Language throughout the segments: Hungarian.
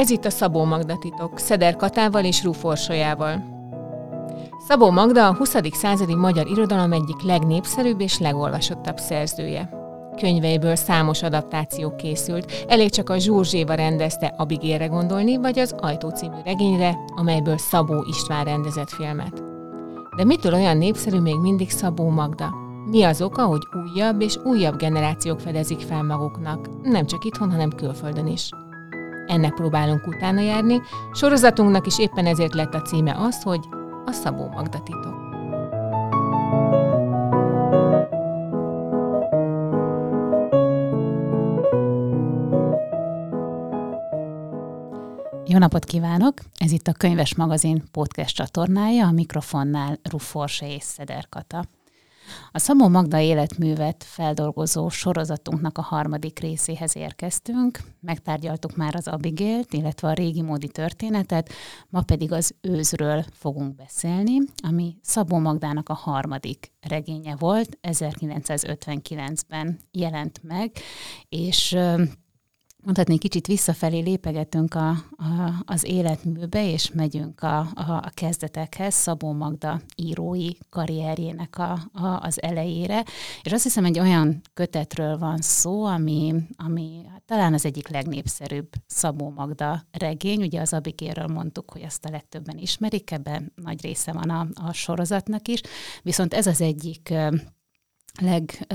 Ez itt a Szabó Magda titok, Szeder Katával és Rúforsolyával. Szabó Magda a 20. századi magyar irodalom egyik legnépszerűbb és legolvasottabb szerzője. Könyveiből számos adaptáció készült, elég csak a Zsurzséva rendezte Abigére gondolni, vagy az Ajtó című regényre, amelyből Szabó István rendezett filmet. De mitől olyan népszerű még mindig Szabó Magda? Mi az oka, hogy újabb és újabb generációk fedezik fel maguknak, nem csak itthon, hanem külföldön is? Ennek próbálunk utána járni, sorozatunknak is éppen ezért lett a címe az, hogy a Szabó Magda titok. Jó napot kívánok! Ez itt a Könyves Magazin podcast csatornája, a mikrofonnál Ruforse és Szeder Kata. A Szabó Magda életművet feldolgozó sorozatunknak a harmadik részéhez érkeztünk. Megtárgyaltuk már az Abigélt, illetve a régi módi történetet, ma pedig az őzről fogunk beszélni, ami Szabó Magdának a harmadik regénye volt, 1959-ben jelent meg, és mondhatni, kicsit visszafelé lépegetünk a, a, az életműbe, és megyünk a, a, a kezdetekhez, Szabó Magda írói karrierjének a, a, az elejére. És azt hiszem, egy olyan kötetről van szó, ami, ami hát talán az egyik legnépszerűbb Szabó Magda regény. Ugye az Abikéről mondtuk, hogy azt a legtöbben ismerik, ebben nagy része van a, a sorozatnak is. Viszont ez az egyik leg,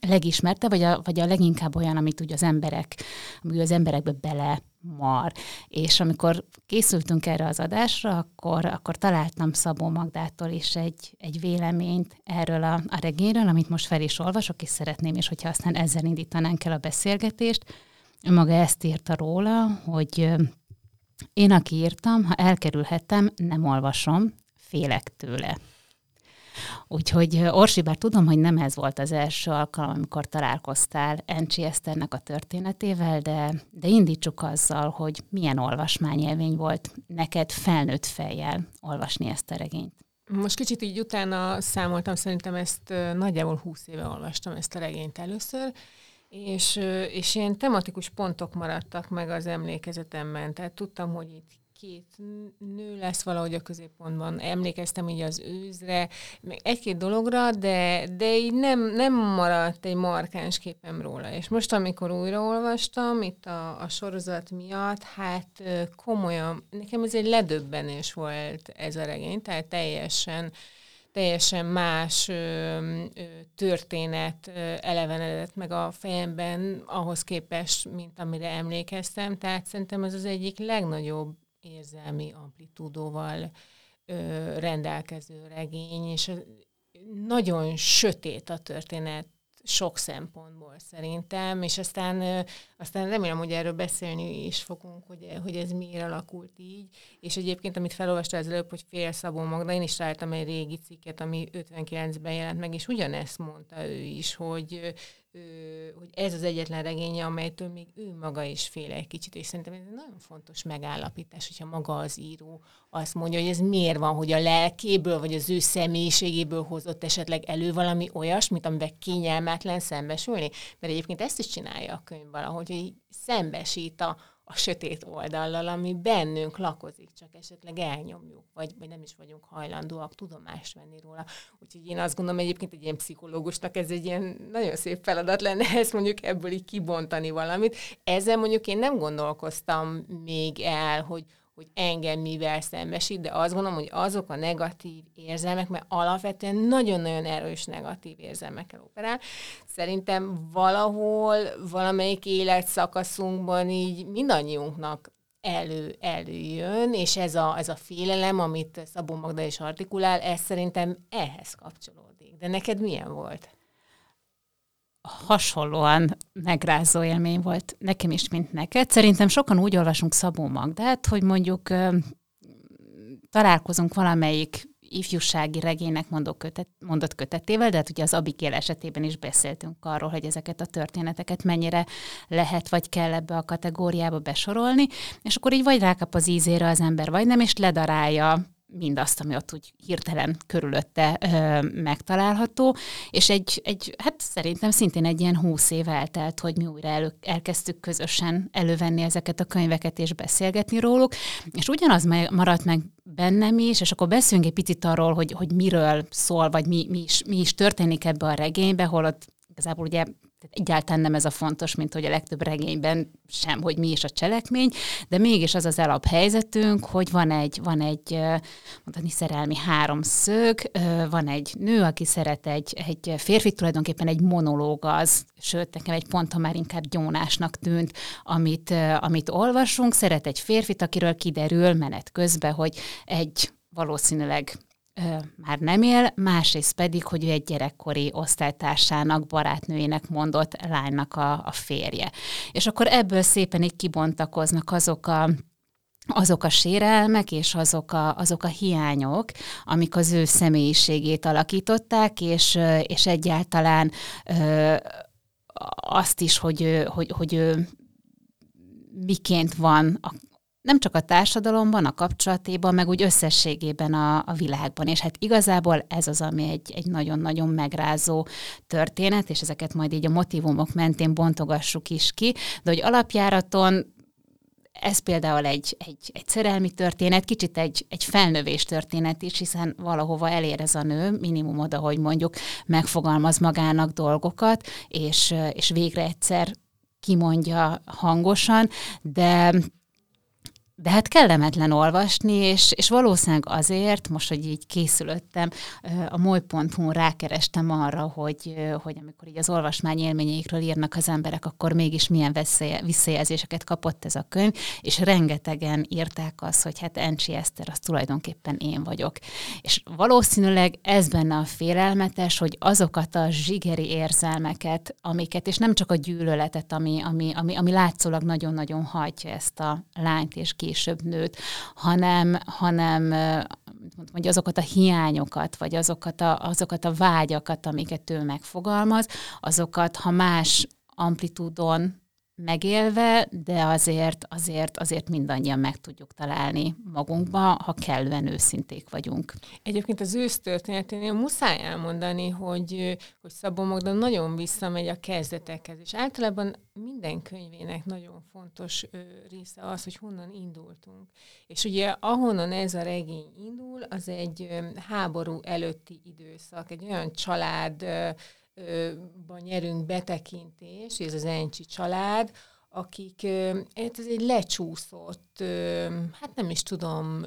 legismerte, vagy a, vagy a leginkább olyan, amit úgy az emberek, ami az emberekbe bele mar. És amikor készültünk erre az adásra, akkor, akkor találtam Szabó Magdától is egy, egy véleményt erről a, a regényről, amit most fel is olvasok, és szeretném is, hogyha aztán ezzel indítanánk el a beszélgetést. Ő maga ezt írta róla, hogy én, aki írtam, ha elkerülhetem, nem olvasom, félek tőle. Úgyhogy Orsi, bár tudom, hogy nem ez volt az első alkalom, amikor találkoztál Encsi Eszternek a történetével, de, de indítsuk azzal, hogy milyen olvasmányélmény volt neked felnőtt fejjel olvasni ezt a regényt. Most kicsit így utána számoltam, szerintem ezt nagyjából 20 éve olvastam ezt a regényt először, és, és ilyen tematikus pontok maradtak meg az emlékezetemben. Tehát tudtam, hogy itt két nő lesz valahogy a középpontban. Emlékeztem így az őzre, egy-két dologra, de, de így nem, nem maradt egy markáns képem róla. És most, amikor újraolvastam itt a, a sorozat miatt, hát komolyan, nekem ez egy ledöbbenés volt ez a regény, tehát teljesen teljesen más ö, ö, történet ö, elevenedett meg a fejemben ahhoz képest, mint amire emlékeztem. Tehát szerintem ez az egyik legnagyobb érzelmi amplitúdóval rendelkező regény, és nagyon sötét a történet sok szempontból szerintem, és aztán, aztán remélem, hogy erről beszélni is fogunk, hogy, hogy ez miért alakult így, és egyébként, amit felolvastál az előbb, hogy fél Szabó Magda, én is találtam egy régi cikket, ami 59-ben jelent meg, és ugyanezt mondta ő is, hogy hogy ez az egyetlen regénye, amelytől még ő maga is fél egy kicsit, és szerintem ez egy nagyon fontos megállapítás, hogyha maga az író azt mondja, hogy ez miért van, hogy a lelkéből, vagy az ő személyiségéből hozott esetleg elő valami olyasmit, amivel kényelmetlen szembesülni. Mert egyébként ezt is csinálja a könyv valahogy, hogy szembesít a, a sötét oldallal, ami bennünk lakozik, csak esetleg elnyomjuk, vagy, vagy nem is vagyunk hajlandóak tudomást venni róla. Úgyhogy én azt gondolom egyébként egy ilyen pszichológusnak ez egy ilyen nagyon szép feladat lenne, ezt mondjuk ebből így kibontani valamit. Ezzel mondjuk én nem gondolkoztam még el, hogy, hogy engem mivel szembesít, de azt gondolom, hogy azok a negatív érzelmek, mert alapvetően nagyon-nagyon erős negatív érzelmekkel operál. Szerintem valahol, valamelyik életszakaszunkban így mindannyiunknak elő, előjön, és ez a, ez a félelem, amit Szabó Magda is artikulál, ez szerintem ehhez kapcsolódik. De neked milyen volt? Hasonlóan megrázó élmény volt nekem is, mint neked. Szerintem sokan úgy olvasunk Szabó Magdát, hogy mondjuk találkozunk valamelyik ifjúsági regénynek mondott, kötet, mondott kötetével, de hát ugye az Abikél esetében is beszéltünk arról, hogy ezeket a történeteket mennyire lehet vagy kell ebbe a kategóriába besorolni, és akkor így vagy rákap az ízére az ember, vagy nem, és ledarálja mindazt, ami ott úgy hirtelen körülötte ö, megtalálható, és egy, egy, hát szerintem szintén egy ilyen húsz év eltelt, hogy mi újra elő, elkezdtük közösen elővenni ezeket a könyveket és beszélgetni róluk, és ugyanaz maradt meg bennem is, és akkor beszéljünk egy picit arról, hogy, hogy miről szól, vagy mi, mi, is, mi is történik ebbe a regénybe, hol ott igazából ugye tehát egyáltalán nem ez a fontos, mint hogy a legtöbb regényben sem, hogy mi is a cselekmény, de mégis az az helyzetünk, hogy van egy, van egy mondani szerelmi háromszög, van egy nő, aki szeret egy, egy férfi, tulajdonképpen egy monológ az, sőt, nekem egy ponton már inkább gyónásnak tűnt, amit, amit olvasunk, szeret egy férfit, akiről kiderül menet közben, hogy egy valószínűleg már nem él, másrészt pedig, hogy ő egy gyerekkori osztálytársának, barátnőjének mondott lánynak a, a férje. És akkor ebből szépen így kibontakoznak azok a azok a sérelmek és azok a, azok a hiányok, amik az ő személyiségét alakították, és, és egyáltalán ö, azt is, hogy, hogy, hogy miként van a nem csak a társadalomban, a kapcsolatében, meg úgy összességében a, a világban. És hát igazából ez az, ami egy, egy nagyon-nagyon megrázó történet, és ezeket majd így a motivumok mentén bontogassuk is ki, de hogy alapjáraton ez például egy, egy, egy szerelmi történet, kicsit egy, egy felnövés történet is, hiszen valahova elér ez a nő, minimum oda, hogy mondjuk megfogalmaz magának dolgokat, és, és végre egyszer kimondja hangosan, de de hát kellemetlen olvasni, és, és valószínűleg azért, most, hogy így készülöttem, a moly.hu rákerestem arra, hogy, hogy amikor így az olvasmány élményeikről írnak az emberek, akkor mégis milyen visszajelzéseket kapott ez a könyv, és rengetegen írták azt, hogy hát Encsi Eszter, az tulajdonképpen én vagyok. És valószínűleg ez benne a félelmetes, hogy azokat a zsigeri érzelmeket, amiket, és nem csak a gyűlöletet, ami, ami, ami, ami látszólag nagyon-nagyon hajtja ezt a lányt és ki később nőtt, hanem, hanem mondja, azokat a hiányokat, vagy azokat a, azokat a vágyakat, amiket ő megfogalmaz, azokat, ha más amplitúdon megélve, de azért, azért, azért mindannyian meg tudjuk találni magunkba, ha kellően őszinték vagyunk. Egyébként az ősz történeténél muszáj elmondani, hogy, hogy Szabó Magda nagyon visszamegy a kezdetekhez, és általában minden könyvének nagyon fontos része az, hogy honnan indultunk. És ugye ahonnan ez a regény indul, az egy háború előtti időszak, egy olyan család, nyerünk betekintés, ez az Encsi család, akik, hát ez egy lecsúszott, hát nem is tudom,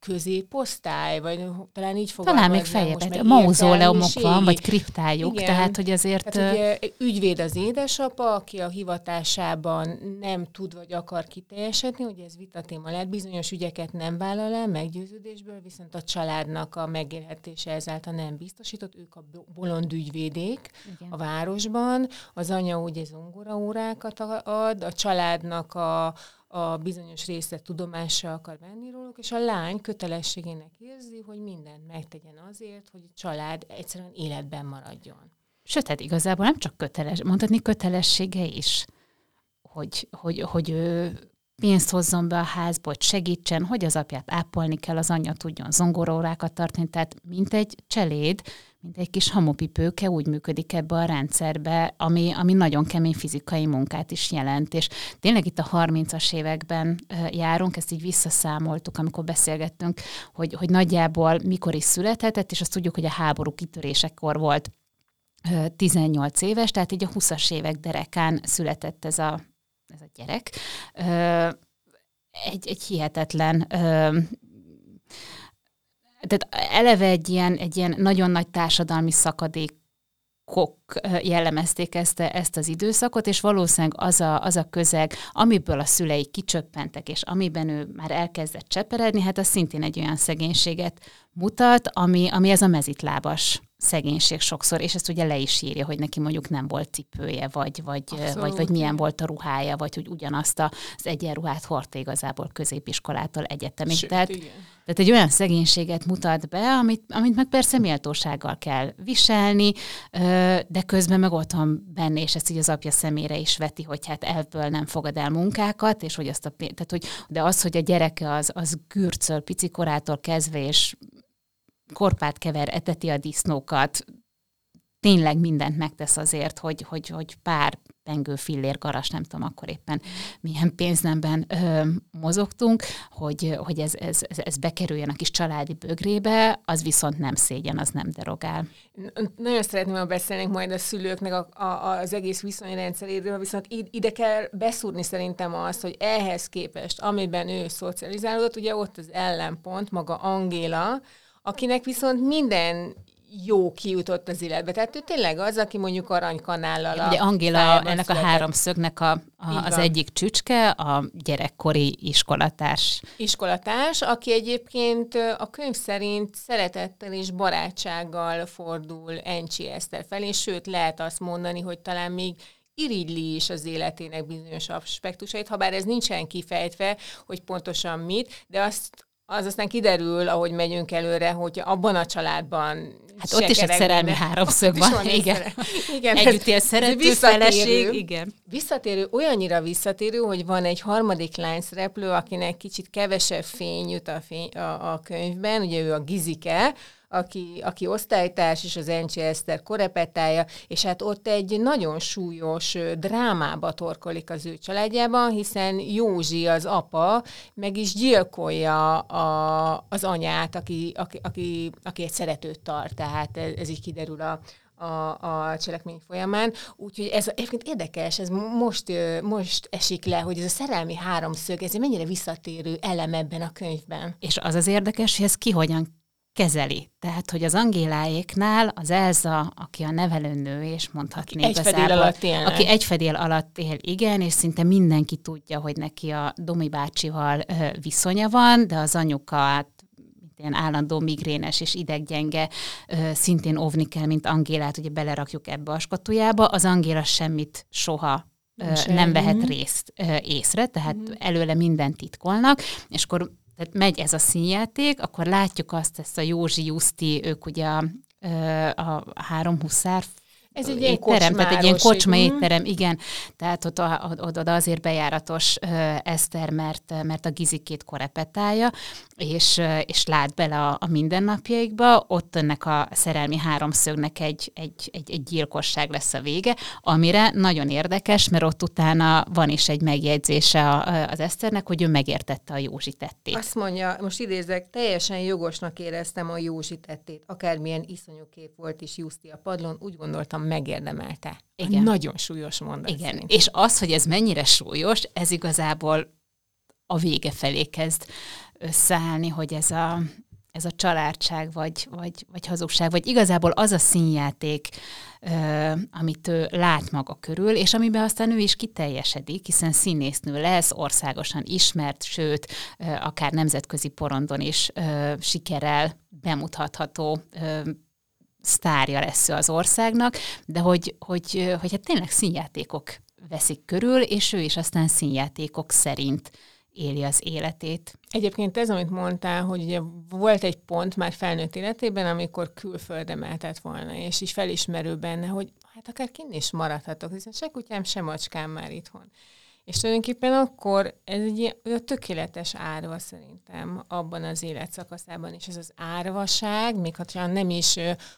középosztály, vagy talán így fogalmaznám. Talán még feljebb, mauzóleumok van, vagy kriptájuk, Igen. tehát hogy azért... Tehát, ugye, ügyvéd az édesapa, aki a hivatásában nem tud vagy akar kiteljesedni, ugye ez vitatéma lehet, bizonyos ügyeket nem vállal el meggyőződésből, viszont a családnak a megélhetése ezáltal nem biztosított, ők a bolond ügyvédék Igen. a városban, az anya ugye zongoraórákat ad, a családnak a, a bizonyos része tudomással akar venni róluk, és a lány kötelességének érzi, hogy mindent megtegyen azért, hogy a család egyszerűen életben maradjon. Sőt, hát igazából nem csak köteles, mondhatni kötelessége is, hogy, hogy, hogy ő pénzt hozzon be a házba, hogy segítsen, hogy az apját ápolni kell, az anyja tudjon zongorórákat tartani, tehát mint egy cseléd, mint egy kis hamupipőke úgy működik ebbe a rendszerbe, ami, ami nagyon kemény fizikai munkát is jelent. És tényleg itt a 30-as években járunk, ezt így visszaszámoltuk, amikor beszélgettünk, hogy, hogy nagyjából mikor is születhetett, és azt tudjuk, hogy a háború kitörésekor volt 18 éves, tehát így a 20-as évek derekán született ez a, ez a gyerek. Egy, egy hihetetlen tehát eleve egy ilyen, egy ilyen nagyon nagy társadalmi szakadék kok jellemezték ezt, ezt az időszakot, és valószínűleg az a, az a közeg, amiből a szülei kicsöppentek, és amiben ő már elkezdett cseperedni, hát az szintén egy olyan szegénységet mutat, ami, ami ez a mezitlábas szegénység sokszor, és ezt ugye le is írja, hogy neki mondjuk nem volt cipője, vagy, vagy, vagy, vagy milyen volt a ruhája, vagy hogy ugyanazt az egyenruhát hordta igazából középiskolától egyetemig. Sőt, tehát, igen. tehát egy olyan szegénységet mutat be, amit, amit meg persze méltósággal kell viselni, de közben meg ott van benne, és ezt így az apja szemére is veti, hogy hát elből nem fogad el munkákat, és hogy azt a, tehát hogy, de az, hogy a gyereke az, az gürcöl picikorától kezdve, és korpát kever, eteti a disznókat, tényleg mindent megtesz azért, hogy, hogy, hogy pár pengő fillér garas, nem tudom akkor éppen milyen pénznemben ö, mozogtunk, hogy, hogy ez, ez, ez bekerüljön a kis családi bögrébe, az viszont nem szégyen, az nem derogál. Nagyon szeretném, ha beszélnénk majd a szülőknek a, a, az egész viszonyrendszeréről, viszont ide kell beszúrni szerintem azt, hogy ehhez képest, amiben ő szocializálódott, ugye ott az ellenpont, maga Angéla, akinek viszont minden jó kijutott az életbe. Tehát ő tényleg az, aki mondjuk aranykanállal Ugye Angéla ennek a háromszögnek a, a, az egyik csücske, a gyerekkori iskolatárs. Iskolatárs, aki egyébként a könyv szerint szeretettel és barátsággal fordul Encsi Eszter felé, sőt lehet azt mondani, hogy talán még irigyli is az életének bizonyos aspektusait, ha bár ez nincsen kifejtve, hogy pontosan mit, de azt az aztán kiderül, ahogy megyünk előre, hogy abban a családban Hát ott is egy szerelmi háromszög van, van igen. igen. Együtt él szerető feleség, igen. Visszatérő, olyannyira visszatérő, hogy van egy harmadik lány szereplő, akinek kicsit kevesebb fény jut a, fény, a, a könyvben, ugye ő a Gizike, aki, aki osztálytárs, és az Encsi Eszter korepetája, és hát ott egy nagyon súlyos drámába torkolik az ő családjában, hiszen Józsi az apa meg is gyilkolja a, az anyát, aki, aki, aki, aki egy szeretőt tart, tehát ez, ez így kiderül a, a, a cselekmény folyamán. Úgyhogy ez egyébként érdekes, ez most, most esik le, hogy ez a szerelmi háromszög, ez egy mennyire visszatérő elem ebben a könyvben. És az az érdekes, hogy ez ki hogyan kezeli. Tehát, hogy az Angéláéknál az Elza, aki a nevelőnő, és mondhatni aki egy fedél alatt él. Aki egy fedél alatt él, igen, és szinte mindenki tudja, hogy neki a Domi bácsival viszonya van, de az anyuka hát ilyen állandó migrénes és ideggyenge, szintén óvni kell, mint Angélát, ugye belerakjuk ebbe a skatujába. Az Angéla semmit soha ö, nem vehet részt észre, tehát mm. előle mindent titkolnak, és akkor tehát megy ez a színjáték, akkor látjuk azt, ezt a Józsi Juszti, ők ugye a, a három huszár ez egy ilyen étterem, tehát egy ilyen kocsma mhm. étterem, igen. Tehát ott, ott, oda azért bejáratos Eszter, mert, mert a gizikét korepetálja, és, és lát bele a, a mindennapjaikba, ott ennek a szerelmi háromszögnek egy, egy, egy, egy gyilkosság lesz a vége, amire nagyon érdekes, mert ott utána van is egy megjegyzése a, az Eszternek, hogy ő megértette a Józsi tettét. Azt mondja, most idézek, teljesen jogosnak éreztem a Józsi tettét, akármilyen iszonyú kép volt is Juszti a padlón, úgy gondoltam, megérdemelte. Igen. Nagyon súlyos mondat. Igen. Szerint. És az, hogy ez mennyire súlyos, ez igazából a vége felé kezd összeállni, hogy ez a, ez a családság, vagy, vagy, vagy hazugság, vagy igazából az a színjáték, ö, amit ő lát maga körül, és amiben aztán ő is kiteljesedik, hiszen színésznő lesz, országosan ismert, sőt, ö, akár nemzetközi porondon is ö, sikerel bemutatható ö, sztárja lesz az országnak, de hogy, hogy, hogy hát tényleg színjátékok veszik körül, és ő is aztán színjátékok szerint éli az életét. Egyébként ez, amit mondtál, hogy ugye volt egy pont már felnőtt életében, amikor külföldre mehetett volna, és is felismerő benne, hogy hát akár kinn is maradhatok, hiszen se kutyám, se macskám már itthon. És tulajdonképpen akkor ez egy ilyen tökéletes árva szerintem abban az életszakaszában is. Ez az árvaság, még ha nem is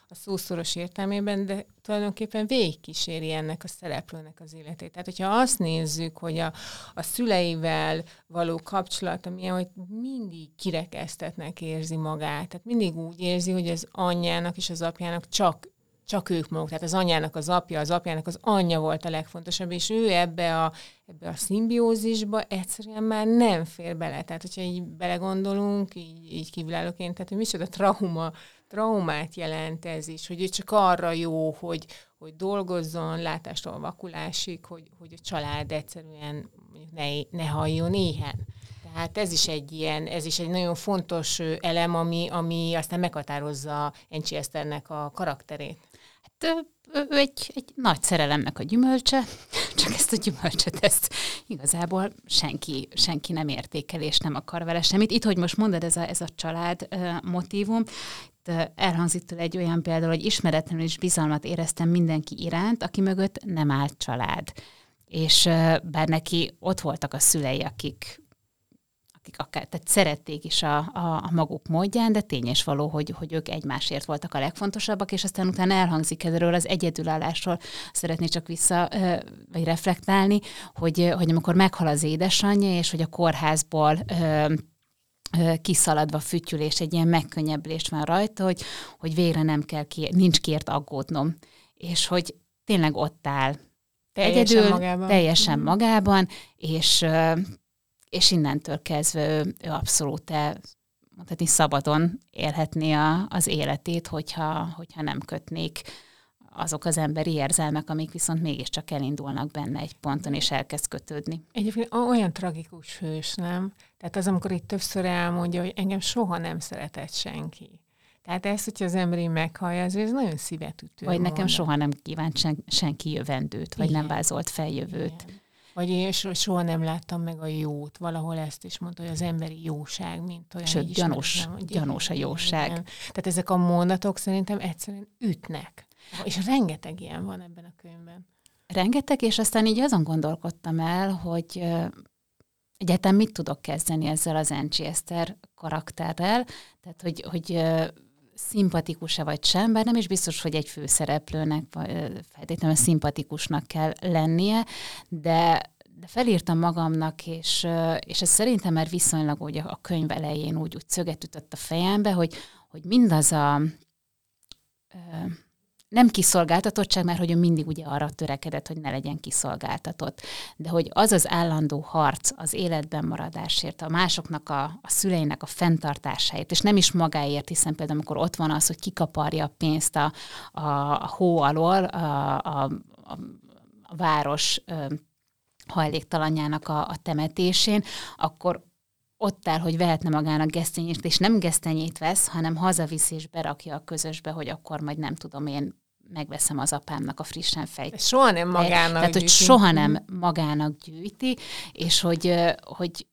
a szószoros értelmében, de tulajdonképpen végigkíséri ennek a szereplőnek az életét. Tehát, hogyha azt nézzük, hogy a, a szüleivel való kapcsolata milyen, hogy mindig kirekesztetnek érzi magát. Tehát mindig úgy érzi, hogy az anyjának és az apjának csak csak ők maguk, tehát az anyának az apja, az apjának az anyja volt a legfontosabb, és ő ebbe a, ebbe a szimbiózisba egyszerűen már nem fér bele. Tehát, hogyha így belegondolunk, így, így kívülállóként, tehát hogy micsoda trauma, traumát jelent ez is, hogy ő csak arra jó, hogy, hogy dolgozzon látástól vakulásig, hogy, hogy a család egyszerűen ne, ne halljon éhen. Tehát ez is egy ilyen, ez is egy nagyon fontos elem, ami, ami aztán meghatározza Encsi Eszternek a karakterét. Hát ő egy, egy nagy szerelemnek a gyümölcse, csak ezt a gyümölcsöt ezt igazából senki, senki nem értékel, és nem akar vele semmit. Itt, hogy most mondod, ez a, ez a család uh, motívum, elhangzik tőle egy olyan példa, hogy ismeretlenül is bizalmat éreztem mindenki iránt, aki mögött nem állt család. És bár neki ott voltak a szülei, akik akik akár, tehát szerették is a, a, a maguk módján, de tény és való, hogy, hogy ők egymásért voltak a legfontosabbak, és aztán utána elhangzik erről az egyedülállásról, szeretné csak vissza, vagy reflektálni, hogy, hogy amikor meghal az édesanyja, és hogy a kórházból kiszaladva fütyülés, egy ilyen megkönnyebbülés van rajta, hogy, hogy végre nem kell, ki, nincs kiért aggódnom. És hogy tényleg ott áll teljesen egyedül, magában. teljesen mm. magában, és és innentől kezdve ő, ő abszolút mondhatni szabadon élhetné a, az életét, hogyha, hogyha nem kötnék azok az emberi érzelmek, amik viszont mégiscsak elindulnak benne egy ponton, és elkezd kötődni. Egyébként olyan tragikus hős, nem? Tehát az, amikor itt többször elmondja, hogy engem soha nem szeretett senki. Tehát ezt, hogyha az ember meghallja, az ez nagyon szívetütő. Vagy nekem soha nem kívánt sen, senki jövendőt, vagy Igen. nem vázolt feljövőt. Igen. Vagy én soha nem láttam meg a jót. Valahol ezt is mondta, hogy az emberi jóság, mint olyan. Sőt, gyanús, gyanús a jóság. Igen. Tehát ezek a mondatok szerintem egyszerűen ütnek. És rengeteg ilyen van ebben a könyvben. Rengeteg, és aztán így azon gondolkodtam el, hogy egyáltalán mit tudok kezdeni ezzel az Encsi Eszter karakterrel, tehát hogy, hogy szimpatikus-e vagy sem, bár nem is biztos, hogy egy főszereplőnek feltétlenül szimpatikusnak kell lennie, de de felírtam magamnak, és, és ez szerintem már viszonylag úgy a könyv elején úgy, úgy szöget ütött a fejembe, hogy, hogy mindaz a nem kiszolgáltatottság, mert hogy ő mindig ugye arra törekedett, hogy ne legyen kiszolgáltatott. De hogy az az állandó harc az életben maradásért, a másoknak, a, a szüleinek a fenntartásáért, és nem is magáért, hiszen például amikor ott van az, hogy kikaparja a pénzt a, a, a hó alól, a, a, a, a város hajléktalanjának a, a temetésén, akkor ott áll, hogy vehetne magának gesztenyét, és nem gesztenyét vesz, hanem hazaviszi és berakja a közösbe, hogy akkor majd nem tudom én megveszem az apámnak a frissen fejt. Soha nem magának Tehát, hogy soha nem magának gyűjti, és hogy, hogy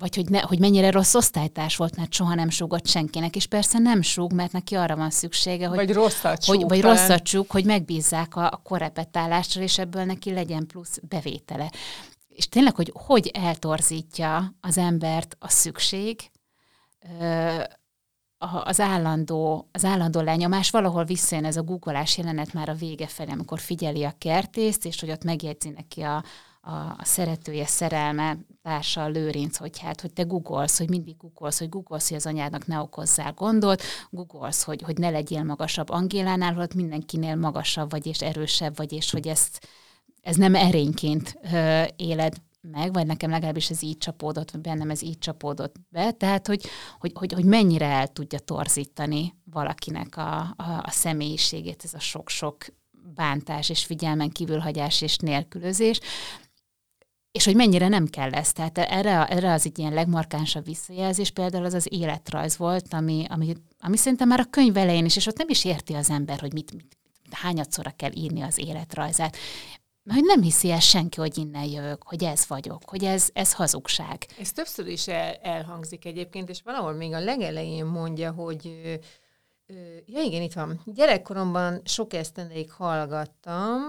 vagy hogy, ne, hogy mennyire rossz osztálytárs volt, mert soha nem súgott senkinek, és persze nem súg, mert neki arra van szüksége, hogy, vagy rosszat hogy, vagy rosszat súg, hogy megbízzák a, a korrepetálásra, és ebből neki legyen plusz bevétele. És tényleg, hogy hogy eltorzítja az embert a szükség, az állandó, az állandó lenyomás, valahol visszajön ez a googolás jelenet már a vége felé, amikor figyeli a kertészt, és hogy ott megjegyzi neki a, a, szeretője, szerelme, társa, Lőrinc, hogy hát, hogy te googolsz, hogy mindig googolsz, hogy googolsz, hogy az anyádnak ne okozzál gondot, googolsz, hogy, hogy ne legyél magasabb Angélánál, hogy mindenkinél magasabb vagy és erősebb vagy, és hogy ezt, ez nem erényként ö, éled meg, vagy nekem legalábbis ez így csapódott, vagy bennem ez így csapódott be, tehát hogy, hogy, hogy, hogy mennyire el tudja torzítani valakinek a, a, a személyiségét, ez a sok-sok bántás és figyelmen kívülhagyás és nélkülözés, és hogy mennyire nem kell ez. Tehát erre, erre az egy ilyen legmarkánsabb visszajelzés például az az életrajz volt, ami, ami, ami szerintem már a könyv elején is, és ott nem is érti az ember, hogy mit, mit hányadszorra kell írni az életrajzát hogy nem hiszi el senki, hogy innen jövök, hogy ez vagyok, hogy ez, ez hazugság. Ez többször is el, elhangzik egyébként, és valahol még a legelején mondja, hogy ja igen, itt van. Gyerekkoromban sok esztendeig hallgattam,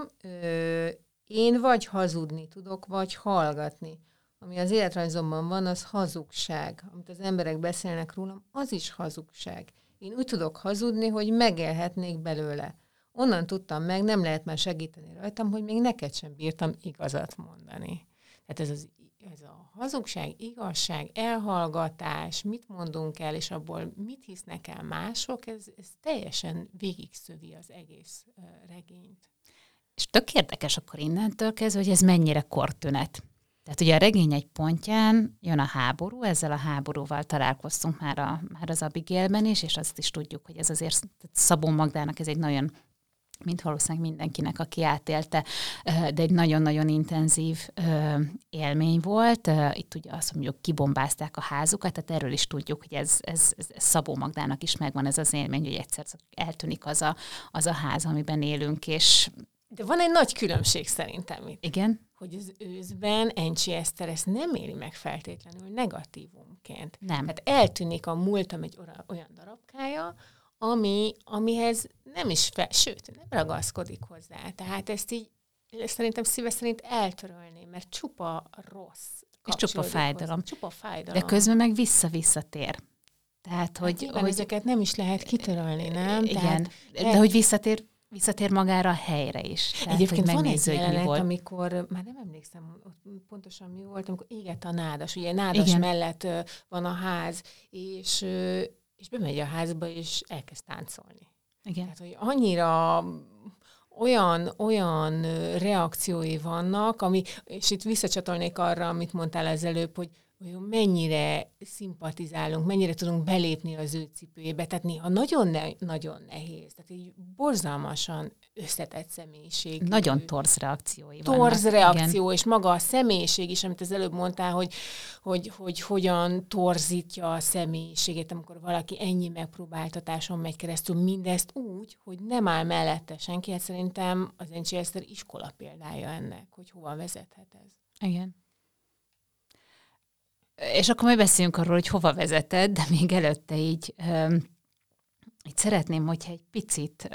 én vagy hazudni tudok, vagy hallgatni. Ami az életrajzomban van, az hazugság. Amit az emberek beszélnek rólam, az is hazugság. Én úgy tudok hazudni, hogy megélhetnék belőle onnan tudtam meg, nem lehet már segíteni rajtam, hogy még neked sem bírtam igazat mondani. Tehát ez, az, ez a hazugság, igazság, elhallgatás, mit mondunk el, és abból mit hisznek el mások, ez, ez teljesen végigszövi az egész regényt. És tök érdekes akkor innentől kezdve, hogy ez mennyire kortünet. Tehát ugye a regény egy pontján jön a háború, ezzel a háborúval találkoztunk már, a, már az Abigailben is, és azt is tudjuk, hogy ez azért Szabó Magdának ez egy nagyon mint valószínűleg mindenkinek, aki átélte, de egy nagyon-nagyon intenzív élmény volt. Itt ugye azt mondjuk kibombázták a házukat, tehát erről is tudjuk, hogy ez, ez, ez Szabó Magdának is megvan ez az élmény, hogy egyszer eltűnik az a, az a ház, amiben élünk, és de van egy nagy különbség szerintem itt. Igen? Hogy az őszben Encsi Eszter ezt nem éli meg feltétlenül negatívumként. Nem. Tehát eltűnik a múltam egy olyan darabkája, ami, amihez nem is fel, sőt, nem ragaszkodik hozzá. Tehát ezt így szerintem szíve szerint eltörölni, mert csupa rossz. És csupa fájdalom. Hozzá. Csupa fájdalom. De közben meg vissza-visszatér. Tehát, hogy, hát hogy ezeket nem is lehet kitörölni, nem? Igen, Tehát, de hogy visszatér, visszatér magára a helyre is. Tehát, Egyébként van egy jelenet, volt. amikor, már nem emlékszem pontosan mi volt, amikor éget a nádas, ugye nádas Igen. mellett van a ház, és és bemegy a házba, és elkezd táncolni. Igen. Tehát, hogy annyira olyan, olyan reakciói vannak, ami, és itt visszacsatolnék arra, amit mondtál az előbb, hogy hogy mennyire szimpatizálunk, mennyire tudunk belépni az ő cipőjébe. Tehát néha nagyon, ne, nagyon nehéz. Tehát így borzalmasan összetett személyiség. Nagyon torz reakciói Torz vannak. reakció, Igen. és maga a személyiség is, amit az előbb mondtál, hogy, hogy, hogy hogyan torzítja a személyiségét, amikor valaki ennyi megpróbáltatáson megy keresztül, mindezt úgy, hogy nem áll mellette senki. Hát szerintem az Encsi Eszter iskola példája ennek, hogy hova vezethet ez. Igen. És akkor majd beszéljünk arról, hogy hova vezeted, de még előtte így, így szeretném, hogyha egy picit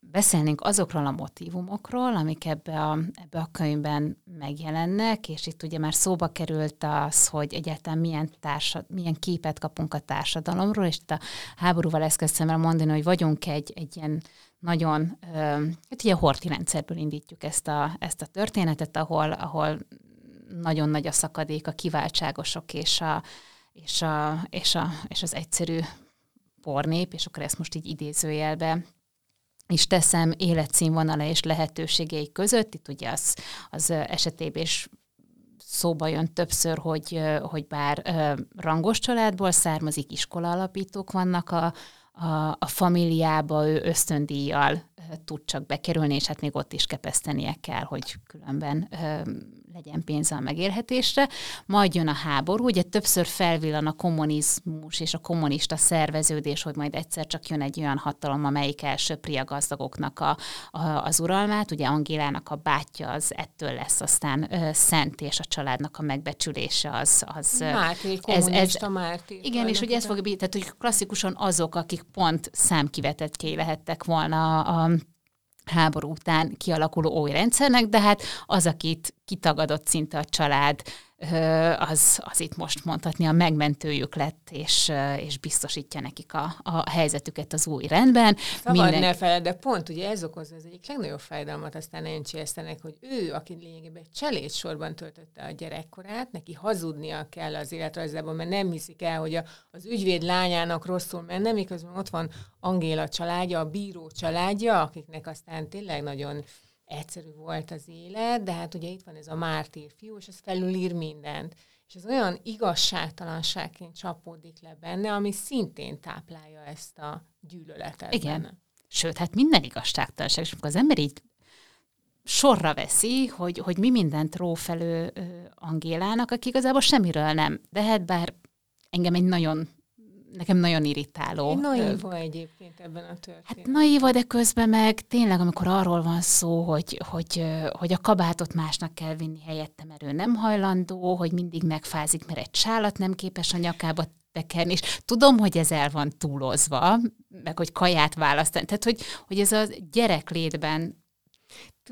beszélnénk azokról a motivumokról, amik ebbe a, ebbe a könyvben megjelennek, és itt ugye már szóba került az, hogy egyáltalán milyen, társad, milyen képet kapunk a társadalomról, és itt a háborúval ezt kezdtem el mondani, hogy vagyunk egy, egy ilyen nagyon, hát ugye a horti rendszerből indítjuk ezt a, ezt a történetet, ahol, ahol nagyon nagy a szakadék a kiváltságosok és, a, és, a, és, a, és az egyszerű pornép, és akkor ezt most így idézőjelbe is teszem életszínvonala és lehetőségei között. Itt ugye az, az esetében is szóba jön többször, hogy, hogy bár rangos családból származik, iskola alapítók vannak a, a, a familiába, ő ösztöndíjjal tud csak bekerülni, és hát még ott is kepesztenie kell, hogy különben legyen pénze a megélhetésre. Majd jön a háború, ugye többször felvillan a kommunizmus és a kommunista szerveződés, hogy majd egyszer csak jön egy olyan hatalom, amelyik elsöpri a gazdagoknak a, a, az uralmát. Ugye Angélának a bátyja az ettől lesz aztán ö, szent, és a családnak a megbecsülése az... az Máté, ez, ez, Máté. Igen, és hogy ez fog, tehát hogy klasszikusan azok, akik pont számkivetettjei lehettek volna a, a háború után kialakuló új rendszernek, de hát az, akit kitagadott szinte a család, az, az itt most mondhatni a megmentőjük lett, és, és biztosítja nekik a, a helyzetüket az új rendben. Szabad Minden... ne feled, de pont ugye ez okozza az egyik legnagyobb fájdalmat aztán Encsi Esztenek, hogy ő, aki lényegében cselét sorban töltötte a gyerekkorát, neki hazudnia kell az életrajzában, mert nem hiszik el, hogy a, az ügyvéd lányának rosszul menne, miközben ott van Angéla családja, a bíró családja, akiknek aztán tényleg nagyon egyszerű volt az élet, de hát ugye itt van ez a mártír fiú, és ez felülír mindent. És ez olyan igazságtalanságként csapódik le benne, ami szintén táplálja ezt a gyűlöletet. Igen. Benne. Sőt, hát minden igazságtalanság, és amikor az ember így sorra veszi, hogy, hogy mi mindent ró felő Angélának, aki igazából semmiről nem. De hát bár engem egy nagyon nekem nagyon irritáló. Naíva egyébként ebben a történetben. Hát naíva, de közben meg tényleg, amikor arról van szó, hogy, hogy, hogy a kabátot másnak kell vinni helyette, mert ő nem hajlandó, hogy mindig megfázik, mert egy sálat nem képes a nyakába tekerni, és tudom, hogy ez el van túlozva, meg hogy kaját választani. Tehát, hogy, hogy ez a gyereklétben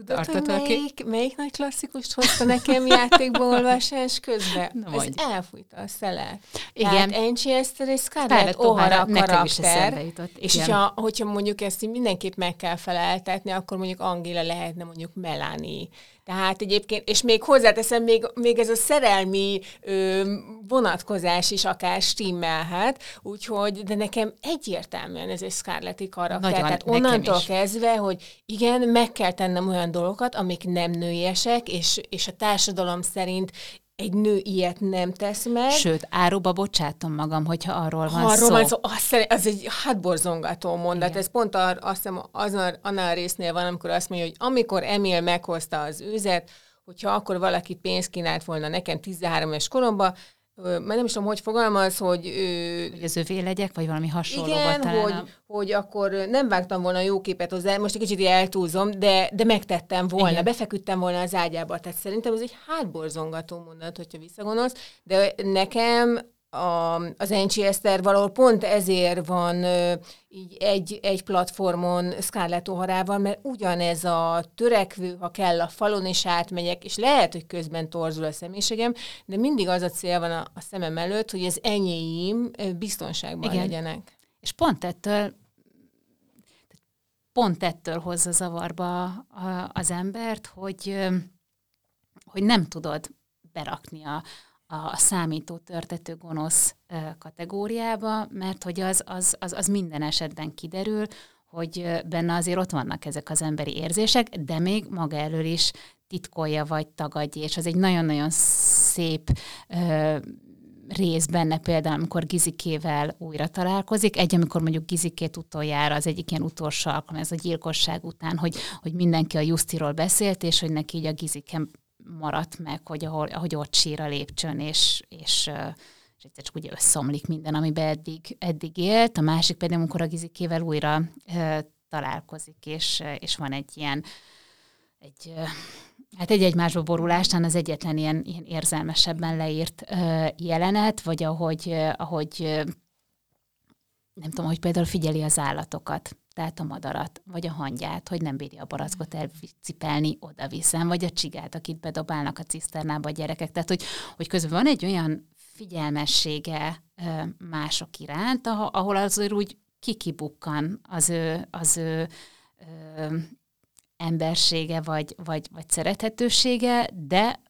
Tudod, hogy melyik, melyik nagy klasszikust hozta nekem játékba olvasás közben? Na, Ez elfújta a szelet. Igen. Tehát Angie Esther és Scarlett O'Hara karakter. És hogyha, hogyha mondjuk ezt mindenképp meg kell feleltetni, akkor mondjuk Angéla lehetne mondjuk Melanie. Tehát egyébként, és még hozzáteszem, még, még ez a szerelmi ö, vonatkozás is akár stimmelhet, úgyhogy, de nekem egyértelműen ez egy Scarletti karakter. Nagyon, Tehát onnantól kezdve, hogy igen, meg kell tennem olyan dolgokat, amik nem nőiesek, és, és a társadalom szerint egy nő ilyet nem tesz meg. Sőt, áruba bocsátom magam, hogyha arról van arról szó. Van szó az, az egy hátborzongató mondat. Igen. Ez pont ar, azt hiszem azon, annál a résznél van, amikor azt mondja, hogy amikor Emil meghozta az őzet, hogyha akkor valaki pénzt kínált volna nekem 13 éves koromban, mert nem is tudom, hogy fogalmaz, hogy... Hogy az övé legyek, vagy valami hasonló igen, talán hogy, a... hogy akkor nem vágtam volna jó képet hozzá, most egy kicsit eltúlzom, de, de megtettem volna, igen. befeküdtem volna az ágyába. Tehát szerintem ez egy hátborzongató mondat, hogyha visszagondolsz, de nekem a, az Encsi Eszter valahol pont ezért van ö, így egy, egy platformon Scarlett O'Harával, mert ugyanez a törekvő, ha kell, a falon is átmegyek, és lehet, hogy közben torzul a személyiségem, de mindig az a cél van a, a szemem előtt, hogy az enyéim biztonságban Igen. legyenek. És pont ettől pont ettől hozza zavarba az embert, hogy, hogy nem tudod berakni a, a számító törtető gonosz kategóriába, mert hogy az, az, az, az minden esetben kiderül, hogy benne azért ott vannak ezek az emberi érzések, de még maga elől is titkolja vagy tagadja, és az egy nagyon-nagyon szép ö, rész benne például, amikor Gizikével újra találkozik. Egy, amikor mondjuk Gizikét utoljára, az egyik ilyen utolsó alkalom, ez a gyilkosság után, hogy, hogy mindenki a Justiról beszélt, és hogy neki így a Gizikem maradt meg, hogy ahol, ahogy ott sír a lépcsőn, és, és, és egyszer csak ugye összeomlik minden, amiben eddig, eddig élt. A másik pedig, amikor a Gizikével újra e, találkozik, és, és van egy ilyen egy, hát egy egymásba borulástán az egyetlen ilyen, ilyen érzelmesebben leírt e, jelenet, vagy ahogy, ahogy nem tudom, hogy például figyeli az állatokat tehát a madarat, vagy a hangyát, hogy nem bírja a barackot elcipelni, oda viszem, vagy a csigát, akit bedobálnak a ciszternába a gyerekek. Tehát, hogy, hogy közben van egy olyan figyelmessége mások iránt, ahol azért úgy kikibukkan az ő, az ő ö, embersége, vagy, vagy, vagy szerethetősége, de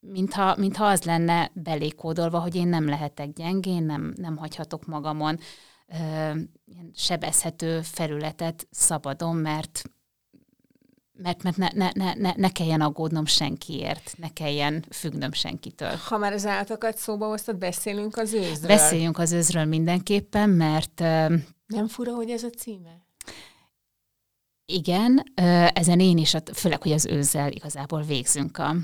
mintha, mintha az lenne belékódolva, hogy én nem lehetek gyengén, nem, nem hagyhatok magamon ilyen sebezhető felületet szabadon, mert mert, mert ne, ne, ne, ne, ne kelljen aggódnom senkiért, ne kelljen függnöm senkitől. Ha már az állatokat szóba hoztad, beszélünk az őzről. Beszéljünk az őzről mindenképpen, mert... Nem fura, hogy ez a címe? Igen, ezen én is, főleg, hogy az őzzel igazából végzünk a,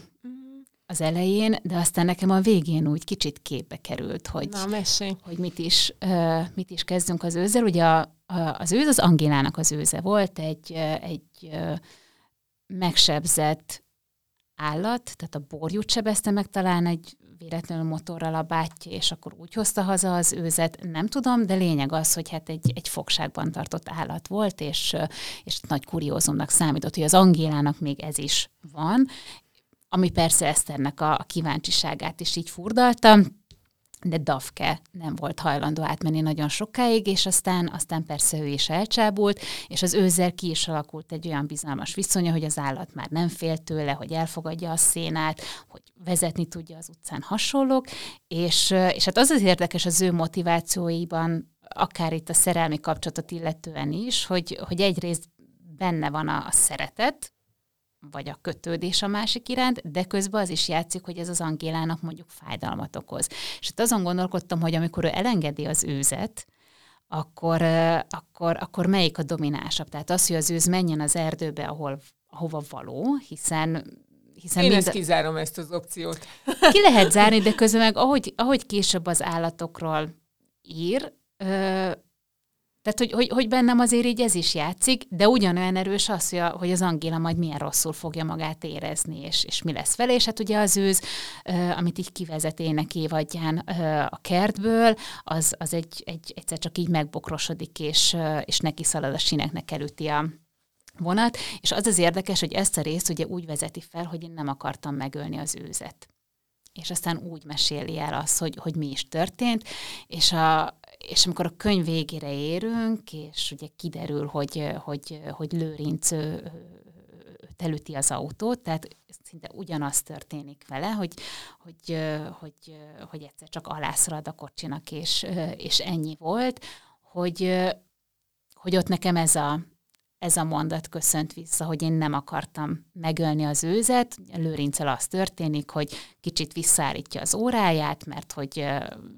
az elején, de aztán nekem a végén úgy kicsit képbe került, hogy, Na, hogy mit, is, uh, mit is kezdünk az őzzel. Ugye a, a, az őz az Angélának az őze volt, egy, egy uh, megsebzett állat, tehát a borjút sebezte meg talán egy véletlenül motorral a bátyja, és akkor úgy hozta haza az őzet, nem tudom, de lényeg az, hogy hát egy, egy fogságban tartott állat volt, és, és nagy kuriózumnak számított, hogy az Angélának még ez is van, ami persze Eszternek a, kíváncsiságát is így furdalta, de Dafke nem volt hajlandó átmenni nagyon sokáig, és aztán, aztán persze ő is elcsábult, és az őzzel ki is alakult egy olyan bizalmas viszonya, hogy az állat már nem fél tőle, hogy elfogadja a szénát, hogy vezetni tudja az utcán hasonlók, és, és hát az az érdekes az ő motivációiban, akár itt a szerelmi kapcsolatot illetően is, hogy, hogy egyrészt benne van a, a szeretet, vagy a kötődés a másik iránt, de közben az is játszik, hogy ez az Angélának mondjuk fájdalmat okoz. És itt azon gondolkodtam, hogy amikor ő elengedi az őzet, akkor, akkor, akkor melyik a dominánsabb? Tehát az, hogy az őz menjen az erdőbe, ahol, ahova való, hiszen hiszen Én mind... ezt kizárom, ezt az opciót. Ki lehet zárni, de közben meg ahogy, ahogy később az állatokról ír, tehát, hogy, hogy, hogy bennem azért így ez is játszik, de ugyanolyan erős az, hogy az Angéla majd milyen rosszul fogja magát érezni, és, és mi lesz vele. És hát ugye az őz, amit így kivezet ének évadján a kertből, az, az egy, egy, egyszer csak így megbokrosodik, és, és neki szalad a sineknek elüti a, vonat, és az az érdekes, hogy ezt a részt ugye úgy vezeti fel, hogy én nem akartam megölni az őzet. És aztán úgy meséli el azt, hogy, hogy mi is történt, és a, és amikor a könyv végére érünk, és ugye kiderül, hogy, hogy, hogy Lőrinc elüti az autót, tehát szinte ugyanaz történik vele, hogy, hogy, hogy, hogy egyszer csak alászrad a kocsinak, és, és ennyi volt, hogy, hogy ott nekem ez a, ez a mondat köszönt vissza, hogy én nem akartam megölni az őzet. Lőrincel az történik, hogy kicsit visszaállítja az óráját, mert hogy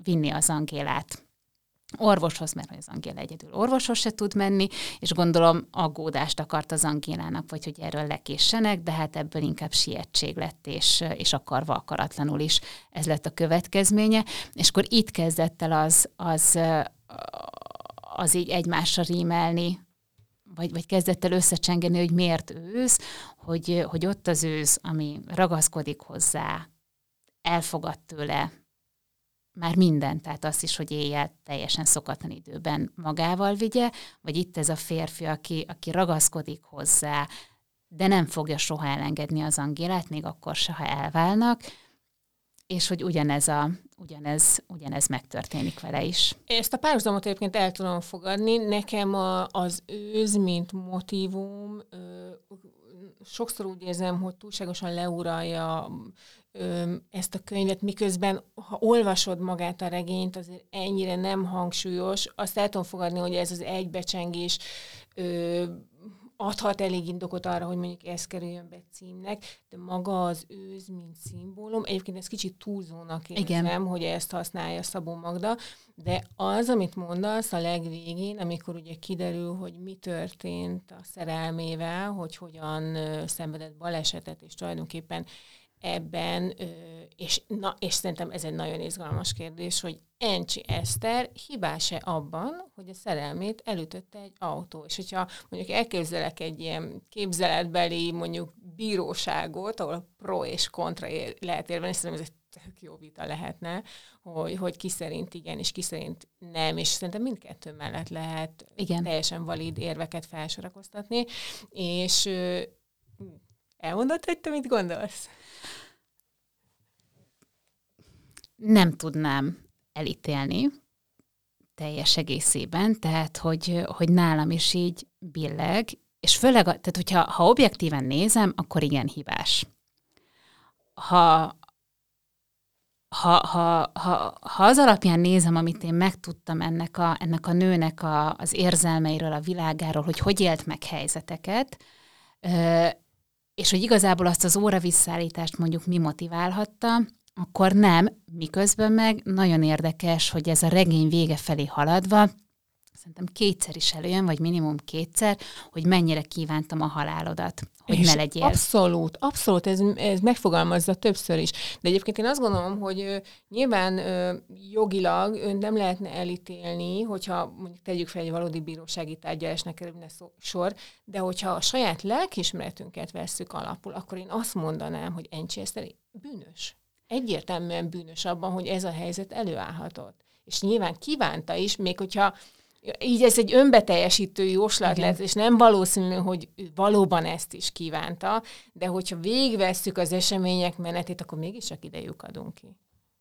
vinni az Angélát orvoshoz, mert az Angéla egyedül orvoshoz se tud menni, és gondolom aggódást akart az Angélának, vagy hogy erről lekéssenek, de hát ebből inkább sietség lett, és, és akarva akaratlanul is ez lett a következménye. És akkor itt kezdett el az, az, az így egymásra rímelni, vagy, vagy kezdett el összecsengeni, hogy miért ősz, hogy, hogy ott az ősz, ami ragaszkodik hozzá, elfogad tőle, már minden, tehát azt is, hogy éjjel teljesen szokatlan időben magával vigye, vagy itt ez a férfi, aki, aki ragaszkodik hozzá, de nem fogja soha elengedni az Angélát, még akkor se, ha elválnak, és hogy ugyanez, a, ugyanez, ugyanez megtörténik vele is. Ezt a párhuzamot egyébként el tudom fogadni. Nekem a, az őz, mint motivum, ö, sokszor úgy érzem, hogy túlságosan leuralja ezt a könyvet, miközben ha olvasod magát a regényt, azért ennyire nem hangsúlyos. Azt el tudom fogadni, hogy ez az egybecsengés ö, adhat elég indokot arra, hogy mondjuk ez kerüljön be címnek, de maga az őz, mint szimbólum, egyébként ez kicsit túlzónak érzem, Igen. hogy ezt használja Szabó Magda, de az, amit mondasz a legvégén, amikor ugye kiderül, hogy mi történt a szerelmével, hogy hogyan szenvedett balesetet, és tulajdonképpen ebben, és, na, és szerintem ez egy nagyon izgalmas kérdés, hogy Encsi Eszter hibás-e abban, hogy a szerelmét elütötte egy autó. És hogyha mondjuk elképzelek egy ilyen képzeletbeli mondjuk bíróságot, ahol pro és kontra ér, lehet érvelni, szerintem ez egy tök jó vita lehetne, hogy, hogy ki szerint igen, és ki szerint nem, és szerintem mindkettő mellett lehet igen. teljesen valid érveket felsorakoztatni, és elmondod, hogy te mit gondolsz? Nem tudnám elítélni teljes egészében, tehát hogy, hogy nálam is így billeg, és főleg, tehát hogyha ha objektíven nézem, akkor igen hibás. Ha, ha, ha, ha, ha az alapján nézem, amit én megtudtam ennek a, ennek a nőnek a, az érzelmeiről, a világáról, hogy hogy élt meg helyzeteket, és hogy igazából azt az óra visszaállítást mondjuk mi motiválhatta, akkor nem, miközben meg nagyon érdekes, hogy ez a regény vége felé haladva, szerintem kétszer is előjön, vagy minimum kétszer, hogy mennyire kívántam a halálodat, hogy és ne legyél. Abszolút, abszolút, ez, ez megfogalmazza többször is. De egyébként én azt gondolom, hogy ö, nyilván ö, jogilag ön nem lehetne elítélni, hogyha mondjuk tegyük fel egy valódi bírósági tárgyalásnak kerülne sor, de hogyha a saját lelkismeretünket vesszük alapul, akkor én azt mondanám, hogy Encsi bűnös egyértelműen bűnös abban, hogy ez a helyzet előállhatott. És nyilván kívánta is, még hogyha így ez egy önbeteljesítő jóslat lett, és nem valószínű, hogy valóban ezt is kívánta, de hogyha végigvesszük az események menetét, akkor mégis csak idejük adunk ki.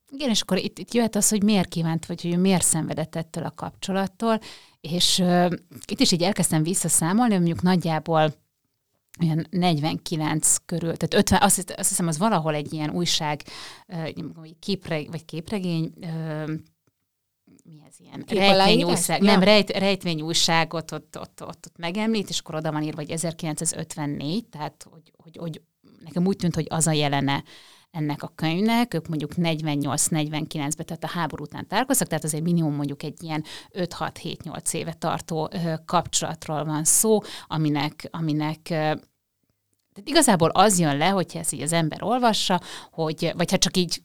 Igen, és akkor itt, itt jöhet az, hogy miért kívánt, vagy hogy miért szenvedett ettől a kapcsolattól, és uh, itt is így elkezdtem visszaszámolni, mondjuk nagyjából olyan 49 körül, tehát 50, azt, azt hiszem, az valahol egy ilyen újság, képre, vagy képregény, mi ez ilyen? Rejtvényújság, ja. nem, rejt, rejtvényújságot ott, ott, ott, ott megemlít, és akkor oda van írva, hogy 1954, tehát hogy, hogy, hogy nekem úgy tűnt, hogy az a jelene ennek a könyvnek, ők mondjuk 48-49-ben, tehát a háború után találkoztak, tehát azért minimum mondjuk egy ilyen 5-6-7-8 éve tartó kapcsolatról van szó, aminek, aminek tehát igazából az jön le, hogyha ezt így az ember olvassa, hogy, vagy ha csak így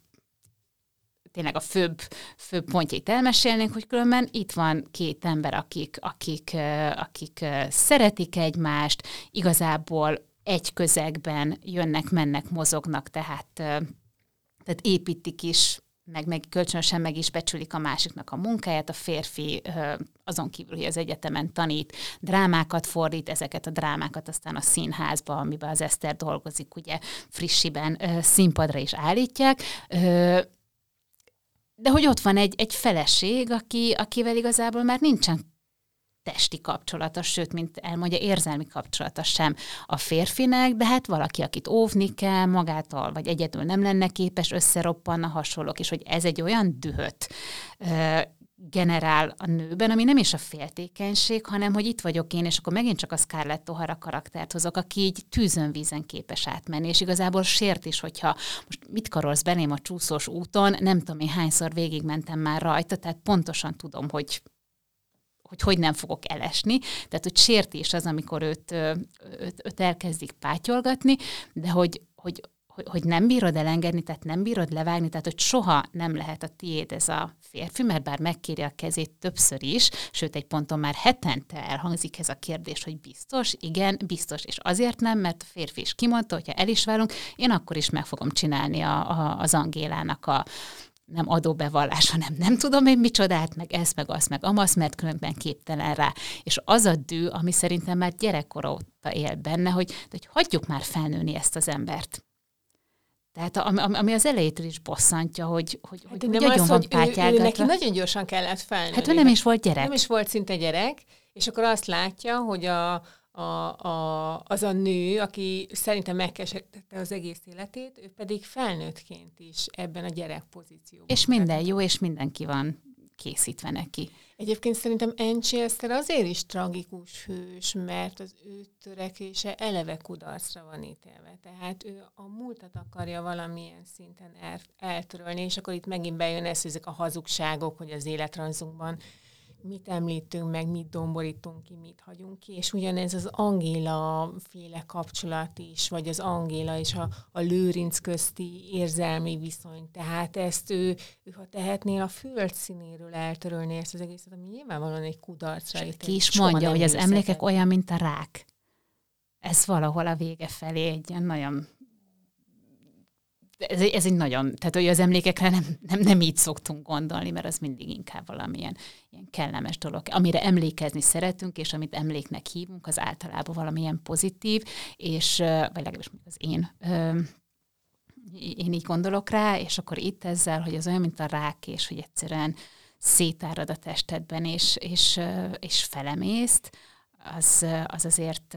tényleg a főbb, főbb pontjait elmesélnénk, hogy különben itt van két ember, akik, akik, akik szeretik egymást, igazából egy közegben jönnek, mennek, mozognak, tehát, tehát építik is, meg, meg kölcsönösen meg is becsülik a másiknak a munkáját. A férfi azon kívül, hogy az egyetemen tanít, drámákat fordít, ezeket a drámákat aztán a színházba, amiben az Eszter dolgozik, ugye frissiben színpadra is állítják. De hogy ott van egy, egy feleség, aki, akivel igazából már nincsen testi kapcsolata, sőt, mint elmondja, érzelmi kapcsolata sem a férfinek, de hát valaki, akit óvni kell magától, vagy egyedül nem lenne képes, összeroppanna hasonlók, és hogy ez egy olyan dühöt generál a nőben, ami nem is a féltékenység, hanem hogy itt vagyok én, és akkor megint csak a Scarlett O'Hara karaktert hozok, aki így tűzön vízen képes átmenni, és igazából sért is, hogyha most mit karolsz belém a csúszós úton, nem tudom én hányszor végigmentem már rajta, tehát pontosan tudom, hogy hogy hogy nem fogok elesni. Tehát, hogy sértés az, amikor őt, őt, őt elkezdik pátyolgatni, de hogy, hogy hogy, hogy nem bírod elengedni, tehát nem bírod levágni, tehát hogy soha nem lehet a tiéd ez a férfi, mert bár megkéri a kezét többször is, sőt egy ponton már hetente elhangzik ez a kérdés, hogy biztos, igen, biztos, és azért nem, mert a férfi is kimondta, hogyha el is válunk, én akkor is meg fogom csinálni a, a, az Angélának a, nem adóbevallás, hanem nem tudom én micsodát, meg ezt, meg azt, meg amasz, mert különben képtelen rá. És az a dű, ami szerintem már gyerekkora óta él benne, hogy, hogy hagyjuk már felnőni ezt az embert. Tehát ami, ami az elejétől is bosszantja, hogy, hogy, hát, hogy nem az, van hogy ő, ő neki nagyon gyorsan kellett felnőni. Hát ő nem is volt gyerek. Nem is volt szinte gyerek, és akkor azt látja, hogy a, a, a, az a nő, aki szerintem megkeserítette az egész életét, ő pedig felnőttként is ebben a gyerek pozícióban. És minden jó, és mindenki van készítve neki. Egyébként szerintem Encsi Eszter azért is tragikus hős, mert az ő törekése eleve kudarcra van ítélve. Tehát ő a múltat akarja valamilyen szinten el, eltörölni, és akkor itt megint bejön ez, ezek a hazugságok, hogy az életranzunkban mit említünk meg, mit domborítunk ki, mit hagyunk ki, és ugyanez az Angéla féle kapcsolat is, vagy az Angéla és a, a Lőrinc közti érzelmi viszony. Tehát ezt ő, ő ha tehetné a föld színéről eltörölni ezt az egészet, ami nyilvánvalóan egy kudarcra. Ki is mondja, hogy az emlékek olyan, mint a rák. Ez valahol a vége felé egy ilyen nagyon ez, ez egy nagyon, tehát hogy az emlékekre nem, nem, nem így szoktunk gondolni, mert az mindig inkább valamilyen ilyen kellemes dolog. Amire emlékezni szeretünk, és amit emléknek hívunk, az általában valamilyen pozitív, és, vagy legalábbis az én én így gondolok rá, és akkor itt ezzel, hogy az olyan, mint a rák, és hogy egyszerűen szétárad a testedben, és, és, és felemészt, az, az azért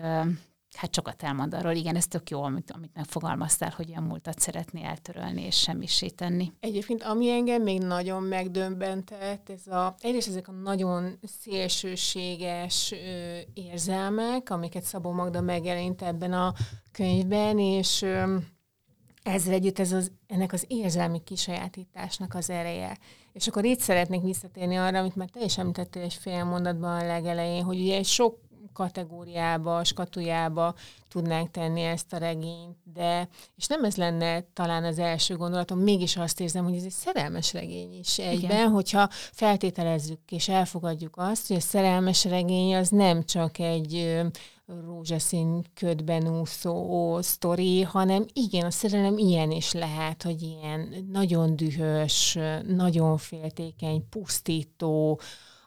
hát sokat elmond arról, igen, ez tök jó, amit, amit megfogalmaztál, hogy a múltat szeretné eltörölni és semmisé tenni. Egyébként, ami engem még nagyon megdöbbentett, ez a, egyrészt ezek a nagyon szélsőséges ö, érzelmek, amiket Szabó Magda megjelent ebben a könyvben, és ö, ezzel együtt ez az, ennek az érzelmi kisajátításnak az ereje. És akkor itt szeretnék visszatérni arra, amit már te is említettél egy fél mondatban a legelején, hogy ugye sok kategóriába, skatujába tudnánk tenni ezt a regényt, de, és nem ez lenne talán az első gondolatom, mégis azt érzem, hogy ez egy szerelmes regény is egyben, Igen. hogyha feltételezzük és elfogadjuk azt, hogy a szerelmes regény az nem csak egy rózsaszín ködben úszó sztori, hanem igen, a szerelem ilyen is lehet, hogy ilyen nagyon dühös, nagyon féltékeny, pusztító,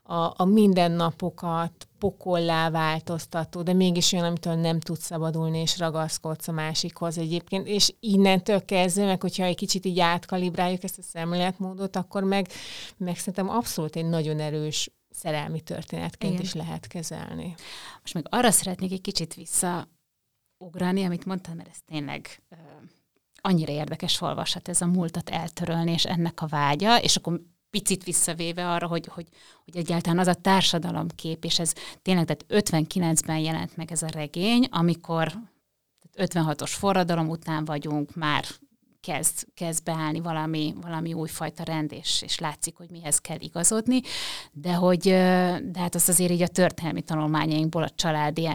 a, a mindennapokat pokollá változtató, de mégis olyan, amitől nem tudsz szabadulni, és ragaszkodsz a másikhoz egyébként, és innentől kezdve, meg hogyha egy kicsit így átkalibráljuk ezt a szemléletmódot, akkor meg, meg szerintem abszolút egy nagyon erős szerelmi történetként Igen. is lehet kezelni. Most meg arra szeretnék egy kicsit visszaugrani, amit mondtam, mert ez tényleg annyira érdekes olvasat, ez a múltat eltörölni, és ennek a vágya, és akkor picit visszavéve arra, hogy, hogy, hogy egyáltalán az a társadalomkép, és ez tényleg, tehát 59-ben jelent meg ez a regény, amikor 56-os forradalom után vagyunk, már kezd, kezd beállni valami, valami újfajta rend, és, és látszik, hogy mihez kell igazodni, de hogy de hát azt azért így a történelmi tanulmányainkból, a családi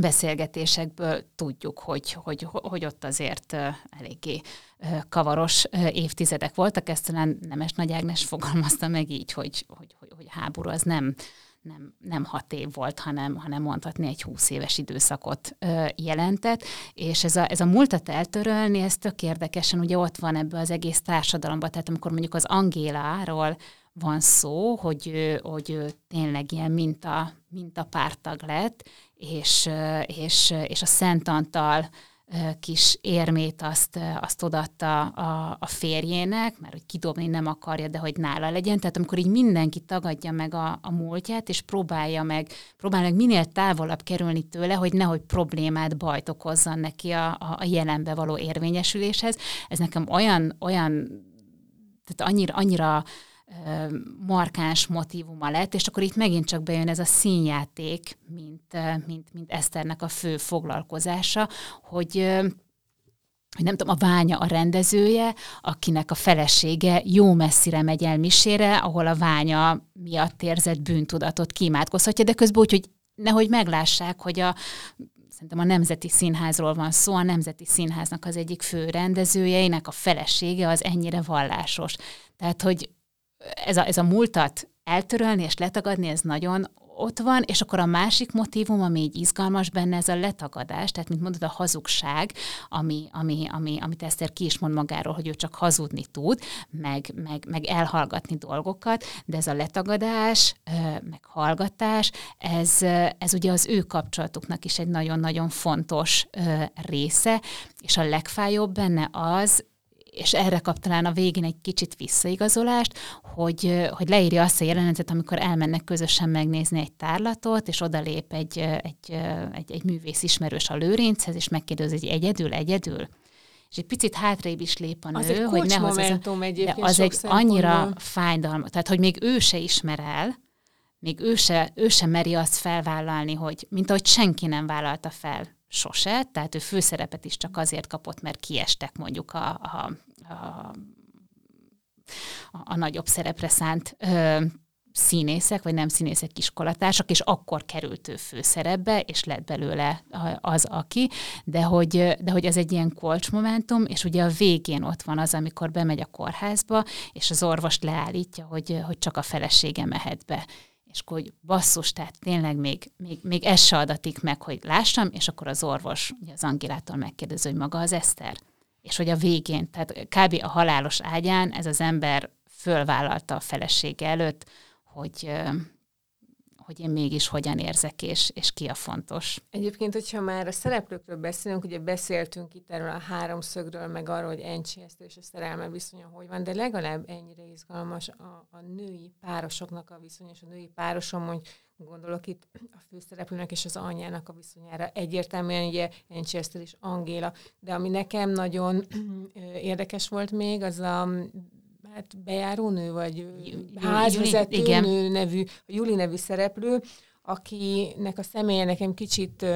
beszélgetésekből tudjuk, hogy, hogy, hogy ott azért eléggé kavaros évtizedek voltak. Ezt talán Nemes Nagy Ágnes fogalmazta meg így, hogy, hogy, hogy, hogy háború az nem, nem, nem hat év volt, hanem, hanem mondhatni egy húsz éves időszakot ö, jelentett, és ez a, ez a múltat eltörölni, ez tök érdekesen, ugye ott van ebbe az egész társadalomban, tehát amikor mondjuk az Angéláról van szó, hogy, hogy tényleg ilyen minta, minta pártag lett, és, és, és a Szent Antal kis érmét azt, azt odatta a, a férjének, mert hogy kidobni nem akarja, de hogy nála legyen. Tehát amikor így mindenki tagadja meg a, a múltját, és próbálja meg, próbálja meg minél távolabb kerülni tőle, hogy nehogy problémát, bajt okozzon neki a, a, a jelenbe való érvényesüléshez. Ez nekem olyan, olyan tehát annyira, annyira markáns motivuma lett, és akkor itt megint csak bejön ez a színjáték, mint, mint, mint Eszternek a fő foglalkozása, hogy hogy nem tudom, a Ványa a rendezője, akinek a felesége jó messzire megy el misére, ahol a Ványa miatt érzett bűntudatot kimátkozhatja, de közben úgy, hogy nehogy meglássák, hogy a szerintem a Nemzeti Színházról van szó, a Nemzeti Színháznak az egyik fő rendezőjeinek a felesége az ennyire vallásos. Tehát, hogy ez a, ez a múltat eltörölni és letagadni, ez nagyon ott van, és akkor a másik motivum, ami így izgalmas benne, ez a letagadás, tehát mint mondod, a hazugság, ami, ami, ami, amit Eszter ki is mond magáról, hogy ő csak hazudni tud, meg, meg, meg elhallgatni dolgokat, de ez a letagadás, meg hallgatás, ez, ez ugye az ő kapcsolatuknak is egy nagyon-nagyon fontos része, és a legfájóbb benne az, és erre kap talán a végén egy kicsit visszaigazolást, hogy, hogy leírja azt a jelenetet, amikor elmennek közösen megnézni egy tárlatot, és odalép egy, egy, egy, egy művész ismerős a lőrinchez, és megkérdezi, hogy egyedül, egyedül. És egy picit hátrébb is lép a nő, az egy hogy ne az, a, de az egy annyira fájdalmas, tehát hogy még ő se ismer el, még ő se, ő se meri azt felvállalni, hogy mint ahogy senki nem vállalta fel sose, tehát ő főszerepet is csak azért kapott, mert kiestek mondjuk a, a, a, a, nagyobb szerepre szánt ö, színészek, vagy nem színészek iskolatársak, és akkor került ő főszerepbe, és lett belőle az, aki, de hogy, de hogy ez egy ilyen kulcsmomentum, és ugye a végén ott van az, amikor bemegy a kórházba, és az orvos leállítja, hogy, hogy csak a felesége mehet be és akkor, hogy basszus, tehát tényleg még, még, még ez se adatik meg, hogy lássam, és akkor az orvos ugye az Angilától megkérdezi, hogy maga az Eszter. És hogy a végén, tehát kb. a halálos ágyán ez az ember fölvállalta a felesége előtt, hogy, hogy én mégis hogyan érzek, és, és ki a fontos. Egyébként, hogyha már a szereplőkről beszélünk, ugye beszéltünk itt erről a háromszögről, meg arról, hogy Encsi és a szerelme viszonya hogy van, de legalább ennyire izgalmas a, a női párosoknak a viszony, és a női párosom, hogy gondolok itt a főszereplőnek és az anyjának a viszonyára. Egyértelműen ugye Encsi és Angéla, de ami nekem nagyon érdekes volt még, az a hát bejárónő, vagy házvezető nő nevű, a Juli nevű szereplő, akinek a személye nekem kicsit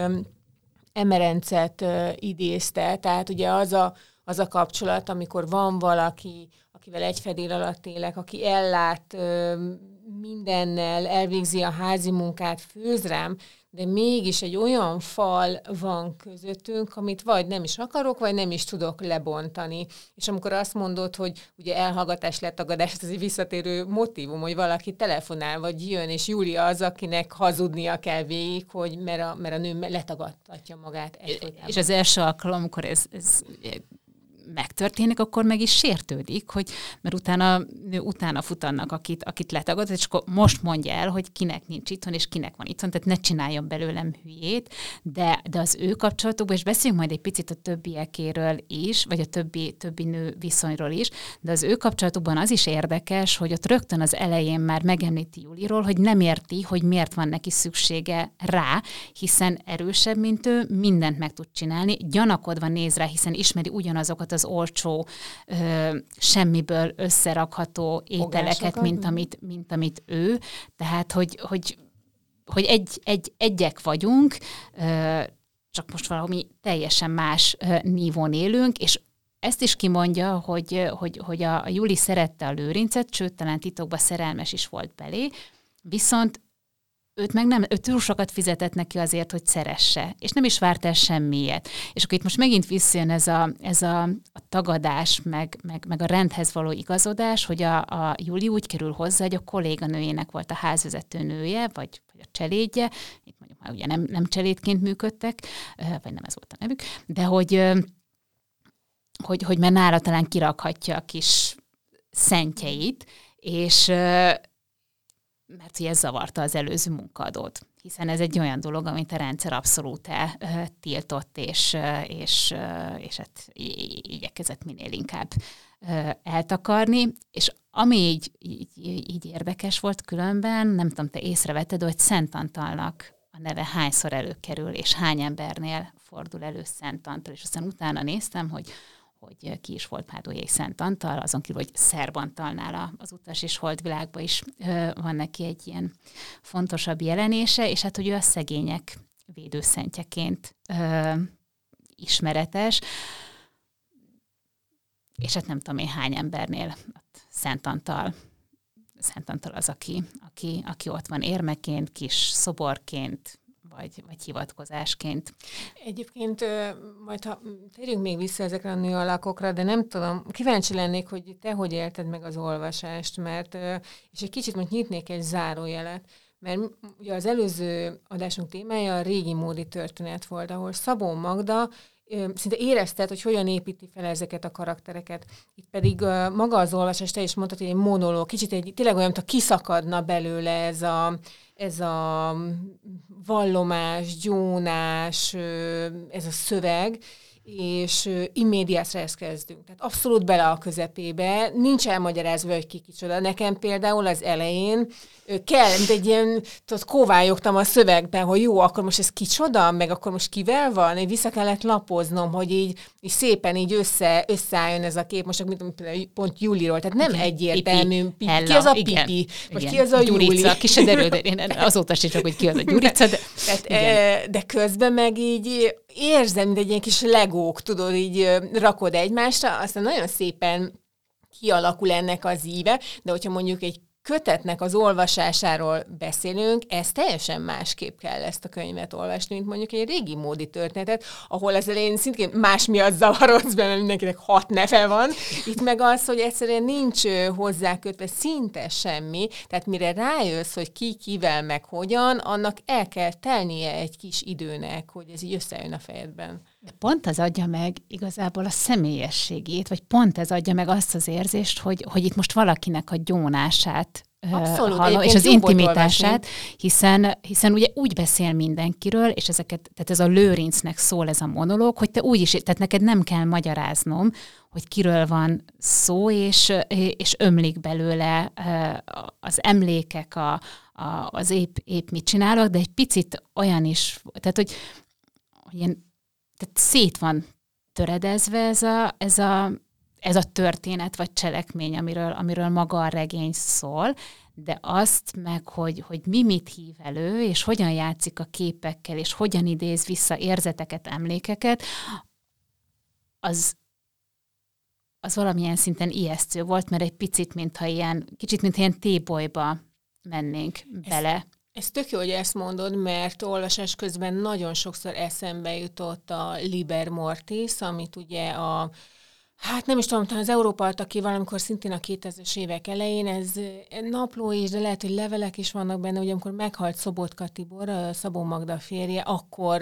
emerencet idézte, tehát ugye az a, az a kapcsolat, amikor van valaki, akivel egy fedél alatt élek, aki ellát mindennel, elvégzi a házi munkát, főz rám, de mégis egy olyan fal van közöttünk, amit vagy nem is akarok, vagy nem is tudok lebontani. És amikor azt mondod, hogy ugye elhallgatás, letagadás, ez egy visszatérő motivum, hogy valaki telefonál, vagy jön, és Júlia az, akinek hazudnia kell végig, hogy mert a, mert a nő letagadtatja magát. Egyfolytában. És az első alkalom, amikor ez, ez megtörténik, akkor meg is sértődik, hogy mert utána, utána futannak, akit, akit letagad, és akkor most mondja el, hogy kinek nincs itthon, és kinek van itthon, tehát ne csináljon belőlem hülyét, de, de az ő kapcsolatokban, és beszéljünk majd egy picit a többiekéről is, vagy a többi, többi nő viszonyról is, de az ő kapcsolatokban az is érdekes, hogy ott rögtön az elején már megemlíti Juliról, hogy nem érti, hogy miért van neki szüksége rá, hiszen erősebb, mint ő, mindent meg tud csinálni, gyanakodva néz rá, hiszen ismeri ugyanazokat az az olcsó, ö, semmiből összerakható ételeket, Fogásokat? mint amit, mint amit ő. Tehát, hogy, hogy, hogy egy, egy, egyek vagyunk, ö, csak most valami teljesen más ö, nívón élünk, és ezt is kimondja, hogy, hogy, hogy a, a Juli szerette a lőrincet, sőt, talán titokban szerelmes is volt belé, viszont őt meg nem, ő túl sokat fizetett neki azért, hogy szeresse, és nem is várt el semmiért. És akkor itt most megint visszajön ez a, ez a, a tagadás, meg, meg, meg a rendhez való igazodás, hogy a, a Júli úgy kerül hozzá, hogy a kolléganőjének volt a házvezető nője, vagy, vagy a cselédje, itt mondjuk már ugye nem, nem cselédként működtek, vagy nem ez volt a nevük, de hogy, hogy, hogy mert nála talán kirakhatja a kis szentjeit, és mert hogy ez zavarta az előző munkadót. Hiszen ez egy olyan dolog, amit a rendszer abszolút tiltott, és, és, és hát igyekezett minél inkább eltakarni. És ami így, így, így érdekes volt különben, nem tudom, te észrevetted, hogy Szent Antalnak a neve hányszor előkerül, és hány embernél fordul elő Szent Antal, és aztán utána néztem, hogy hogy ki is volt Pádójék Szent Antal, azon kívül, hogy Szerb Antalnál az utas és holdvilágban is van neki egy ilyen fontosabb jelenése, és hát, hogy ő a szegények védőszentjeként ismeretes, és hát nem tudom én hány embernél Szent Antal Szent Antal az, aki, aki, aki ott van érmeként, kis szoborként, vagy, vagy hivatkozásként. Egyébként majd ha térjünk még vissza ezekre a nőalakokra, de nem tudom, kíváncsi lennék, hogy te hogy élted meg az olvasást, mert, és egy kicsit most nyitnék egy zárójelet, mert ugye az előző adásunk témája a régi módi történet volt, ahol Szabó Magda szinte érezted, hogy hogyan építi fel ezeket a karaktereket. Itt pedig maga az olvasás, te is mondtad, hogy egy monológ, kicsit egy, tényleg olyan, mintha kiszakadna belőle ez a, ez a vallomás, gyónás, ez a szöveg, és immédiátra ezt kezdünk. Tehát abszolút bele a közepébe, nincs elmagyarázva, hogy ki kicsoda. Nekem például az elején kell, mint egy ilyen, tudod, kóvályogtam a szövegben, hogy jó, akkor most ez kicsoda, meg akkor most kivel van, én vissza kellett lapoznom, hogy így, így szépen így össze, összeálljon ez a kép, most mint pont Júliról, tehát nem egyértelmű, pipi. Hella, ki az a pipi, igen, vagy igen. ki az a Júli. ki se derül, de én azóta sem csak, hogy ki az a Gyurica, de, tehát, igen. de közben meg így érzem, mint egy ilyen kis legók, tudod, így rakod egymásra, aztán nagyon szépen kialakul ennek az íve, de hogyha mondjuk egy kötetnek az olvasásáról beszélünk, ez teljesen másképp kell ezt a könyvet olvasni, mint mondjuk egy régi módi történetet, ahol az elején szintén más miatt zavarodsz be, mert mindenkinek hat neve van. Itt meg az, hogy egyszerűen nincs hozzákötve szinte semmi, tehát mire rájössz, hogy ki, kivel, meg hogyan, annak el kell telnie egy kis időnek, hogy ez így összejön a fejedben. De pont az adja meg igazából a személyességét, vagy pont ez adja meg azt az érzést, hogy, hogy itt most valakinek a gyónását Abszolút, hallom, és az intimitását, hiszen, hiszen ugye úgy beszél mindenkiről, és ezeket, tehát ez a lőrincnek szól ez a monológ, hogy te úgy is, tehát neked nem kell magyaráznom, hogy kiről van szó, és, és ömlik belőle az emlékek, a, a, az épp, épp mit csinálok, de egy picit olyan is, tehát hogy, hogy ilyen tehát szét van töredezve ez a, ez a, ez a történet vagy cselekmény, amiről, amiről maga a regény szól, de azt meg, hogy, hogy mi mit hív elő, és hogyan játszik a képekkel, és hogyan idéz vissza érzeteket, emlékeket, az, az valamilyen szinten ijesztő volt, mert egy picit, mintha ilyen, kicsit, mintha ilyen tébolyba mennénk bele. Ez, tök jó, hogy ezt mondod, mert olvasás közben nagyon sokszor eszembe jutott a Liber Mortis, amit ugye a Hát nem is tudom, talán az Európa adta ki valamikor szintén a 2000-es évek elején, ez napló is, de lehet, hogy levelek is vannak benne, hogy amikor meghalt Szobotka Tibor, Szabó Magda férje, akkor,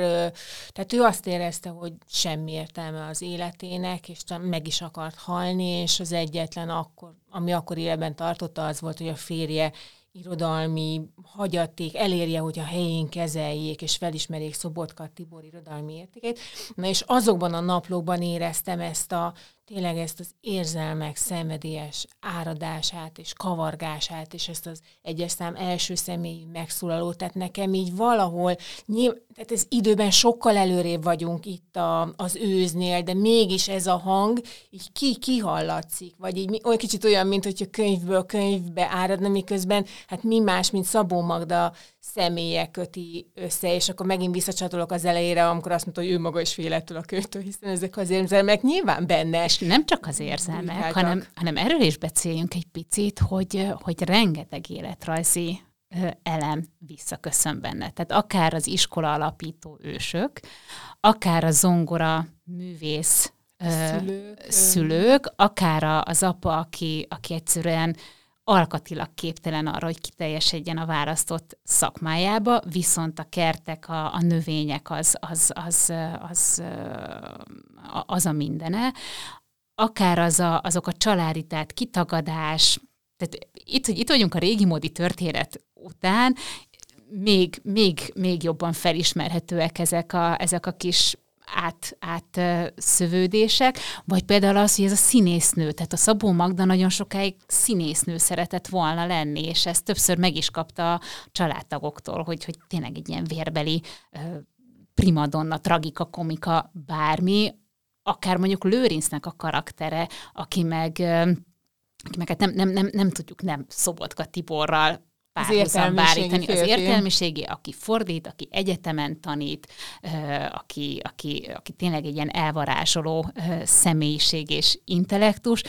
tehát ő azt érezte, hogy semmi értelme az életének, és meg is akart halni, és az egyetlen akkor, ami akkor életben tartotta, az volt, hogy a férje irodalmi hagyaték elérje, hogy a helyén kezeljék és felismerjék Szobotka Tibor irodalmi értékét. Na és azokban a naplóban éreztem ezt a tényleg ezt az érzelmek szenvedélyes áradását és kavargását, és ezt az egyes szám első személyi megszólaló, tehát nekem így valahol, nyilv, tehát ez időben sokkal előrébb vagyunk itt a, az őznél, de mégis ez a hang így ki, kihallatszik, vagy így olyan kicsit olyan, mint hogyha könyvből könyvbe áradna, miközben hát mi más, mint Szabó Magda személye köti össze, és akkor megint visszacsatolok az elejére, amikor azt mondta, hogy ő maga is félettől a könyvtől, hiszen ezek az érzelmek nyilván benne. És nem csak az érzelmek, hanem, hanem erről is beszéljünk egy picit, hogy, hogy rengeteg életrajzi elem visszaköszön benne. Tehát akár az iskola alapító ősök, akár a zongora művész szülők, szülők akár az apa, aki, aki egyszerűen alkatilag képtelen arra, hogy kiteljesedjen a választott szakmájába, viszont a kertek, a, a növények az, az, az, az, az a mindene. Akár az a, azok a családi, tehát kitagadás, tehát itt, hogy itt vagyunk a régi módi történet után, még, még, még jobban felismerhetőek ezek a, ezek a kis át, át szövődések, vagy például az, hogy ez a színésznő, tehát a Szabó Magda nagyon sokáig színésznő szeretett volna lenni, és ezt többször meg is kapta a családtagoktól, hogy, hogy tényleg egy ilyen vérbeli primadonna, tragika, komika, bármi, akár mondjuk Lőrincnek a karaktere, aki meg, aki meg hát nem, nem, nem, nem tudjuk nem Szobotka Tiborral párhuzamba állítani. Az értelmiségi, aki fordít, aki egyetemen tanít, aki, aki, aki tényleg egy ilyen elvarázsoló személyiség és intellektus,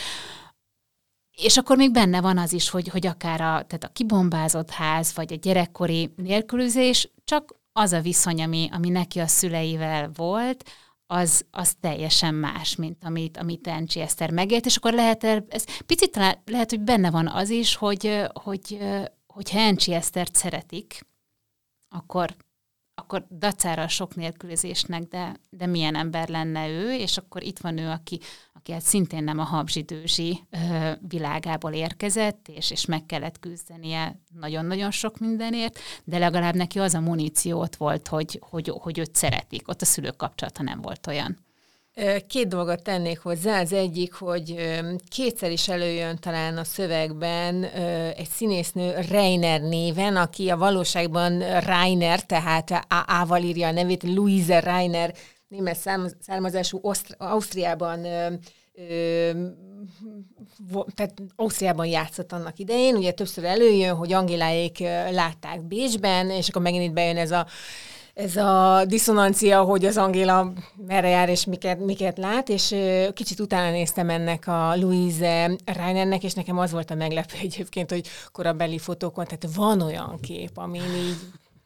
és akkor még benne van az is, hogy, hogy akár a, tehát a kibombázott ház, vagy a gyerekkori nélkülözés, csak az a viszony, ami, ami neki a szüleivel volt, az, az teljesen más, mint amit, amit Encsi Eszter megélt, és akkor lehet, ez picit talán, lehet, hogy benne van az is, hogy, hogy, hogyha Encsi Esztert szeretik, akkor, akkor dacára sok nélkülözésnek, de, de milyen ember lenne ő, és akkor itt van ő, aki, aki hát szintén nem a habzsidőzsi világából érkezett, és, és meg kellett küzdenie nagyon-nagyon sok mindenért, de legalább neki az a muníció ott volt, hogy, hogy, hogy őt szeretik. Ott a szülők kapcsolata nem volt olyan. Két dolgot tennék hozzá. Az egyik, hogy kétszer is előjön talán a szövegben egy színésznő Reiner néven, aki a valóságban Reiner, tehát A-val írja a nevét, Louise Reiner, német származású Ausztriában tehát Ausztriában játszott annak idején, ugye többször előjön, hogy Angiláék látták Bécsben, és akkor megint itt bejön ez a ez a diszonancia, hogy az Angéla merre jár és miket, miket lát, és kicsit utána néztem ennek a Louise Reinernek, és nekem az volt a meglepő egyébként, hogy korabeli fotókon, tehát van olyan kép, amin így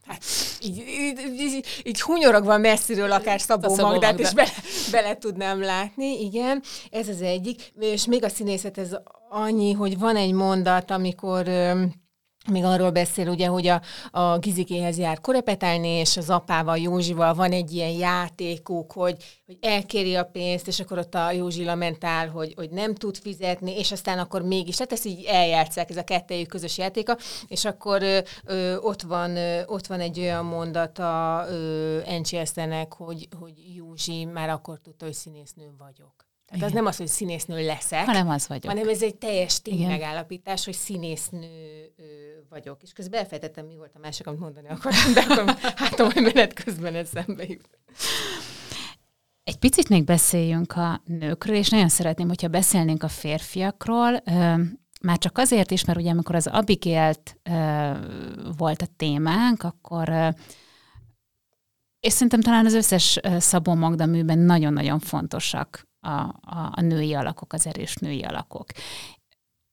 Hát, így, így, így, így hunyorogva messziről akár Szabó Magdát is bele, bele tudnám látni, igen, ez az egyik. És még a színészet ez annyi, hogy van egy mondat, amikor még arról beszél, ugye, hogy a, a Gizikéhez jár korepetálni, és az apával, Józsival van egy ilyen játékuk, hogy, hogy elkéri a pénzt, és akkor ott a Józsi lamentál, hogy, hogy nem tud fizetni, és aztán akkor mégis, tehát ezt így eljátszák, ez a kettejük közös játéka, és akkor ö, ö, ott, van, ö, ott van egy olyan mondata Encsi Esztenek, hogy, hogy Józsi már akkor tudta, hogy színésznő vagyok. Tehát az nem az, hogy színésznő leszek, hanem az vagyok. Hanem ez egy teljes tény megállapítás, hogy színésznő vagyok. És közben elfejtettem, mi volt a másik, amit mondani akartam, de akkor hát a menet közben eszembe jut. Egy picit még beszéljünk a nőkről, és nagyon szeretném, hogyha beszélnénk a férfiakról, már csak azért is, mert ugye amikor az Abigélt volt a témánk, akkor és szerintem talán az összes Szabó Magda műben nagyon-nagyon fontosak a, a, a női alakok, az erős női alakok.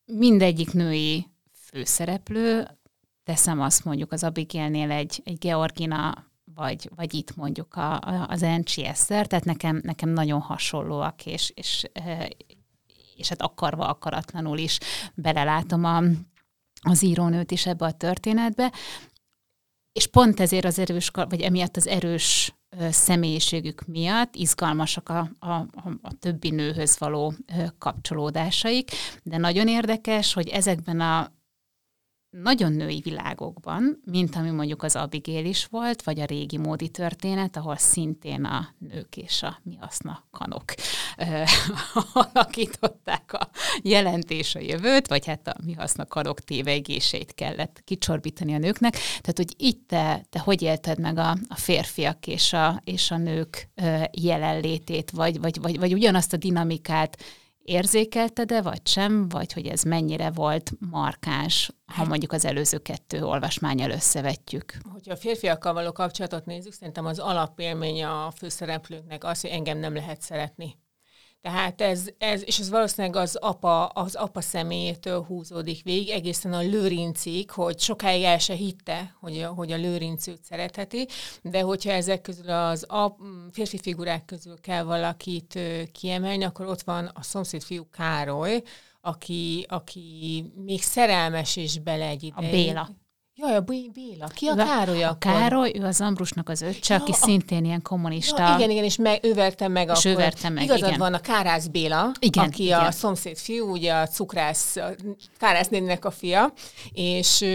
Mindegyik női főszereplő, teszem azt mondjuk az Abigailnél egy, egy Georgina, vagy, vagy itt mondjuk a, a, az Eszter, tehát nekem, nekem nagyon hasonlóak, és, és, eh, és hát akarva, akaratlanul is belelátom a, az írónőt is ebbe a történetbe, és pont ezért az erős, vagy emiatt az erős személyiségük miatt izgalmasak a, a, a többi nőhöz való kapcsolódásaik, de nagyon érdekes, hogy ezekben a nagyon női világokban, mint ami mondjuk az Abigail is volt, vagy a régi módi történet, ahol szintén a nők és a mi haszna kanok alakították a jelentés a jövőt, vagy hát a mi haszna kanok tévegését kellett kicsorbítani a nőknek. Tehát, hogy itt te, te hogy élted meg a, a férfiak és a, és a nők jelenlétét, vagy, vagy, vagy, vagy ugyanazt a dinamikát érzékelted-e, vagy sem, vagy hogy ez mennyire volt markáns, ha hát- mondjuk az előző kettő olvasmányal összevetjük? Hogyha a férfiakkal való kapcsolatot nézzük, szerintem az alapélmény a főszereplőknek az, hogy engem nem lehet szeretni. Tehát ez, ez, és ez valószínűleg az apa, az apa személyétől húzódik végig, egészen a lőrincig, hogy sokáig el se hitte, hogy a, hogy a lőrinc őt szeretheti, de hogyha ezek közül az a férfi figurák közül kell valakit kiemelni, akkor ott van a szomszéd fiú Károly, aki, aki még szerelmes is bele egy ideig. A Béla. Jaj, a Béla. Ki a Károly A Károly, ő az Ambrusnak az öccse, ja, aki a... szintén ilyen kommunista. Ja, igen, igen, és meg, ő verte meg és akkor. ő verte meg, Igazad igen. van a Kárász Béla, igen, aki igen. a szomszéd fiú, ugye a cukrász, a Kárász néninek a fia, és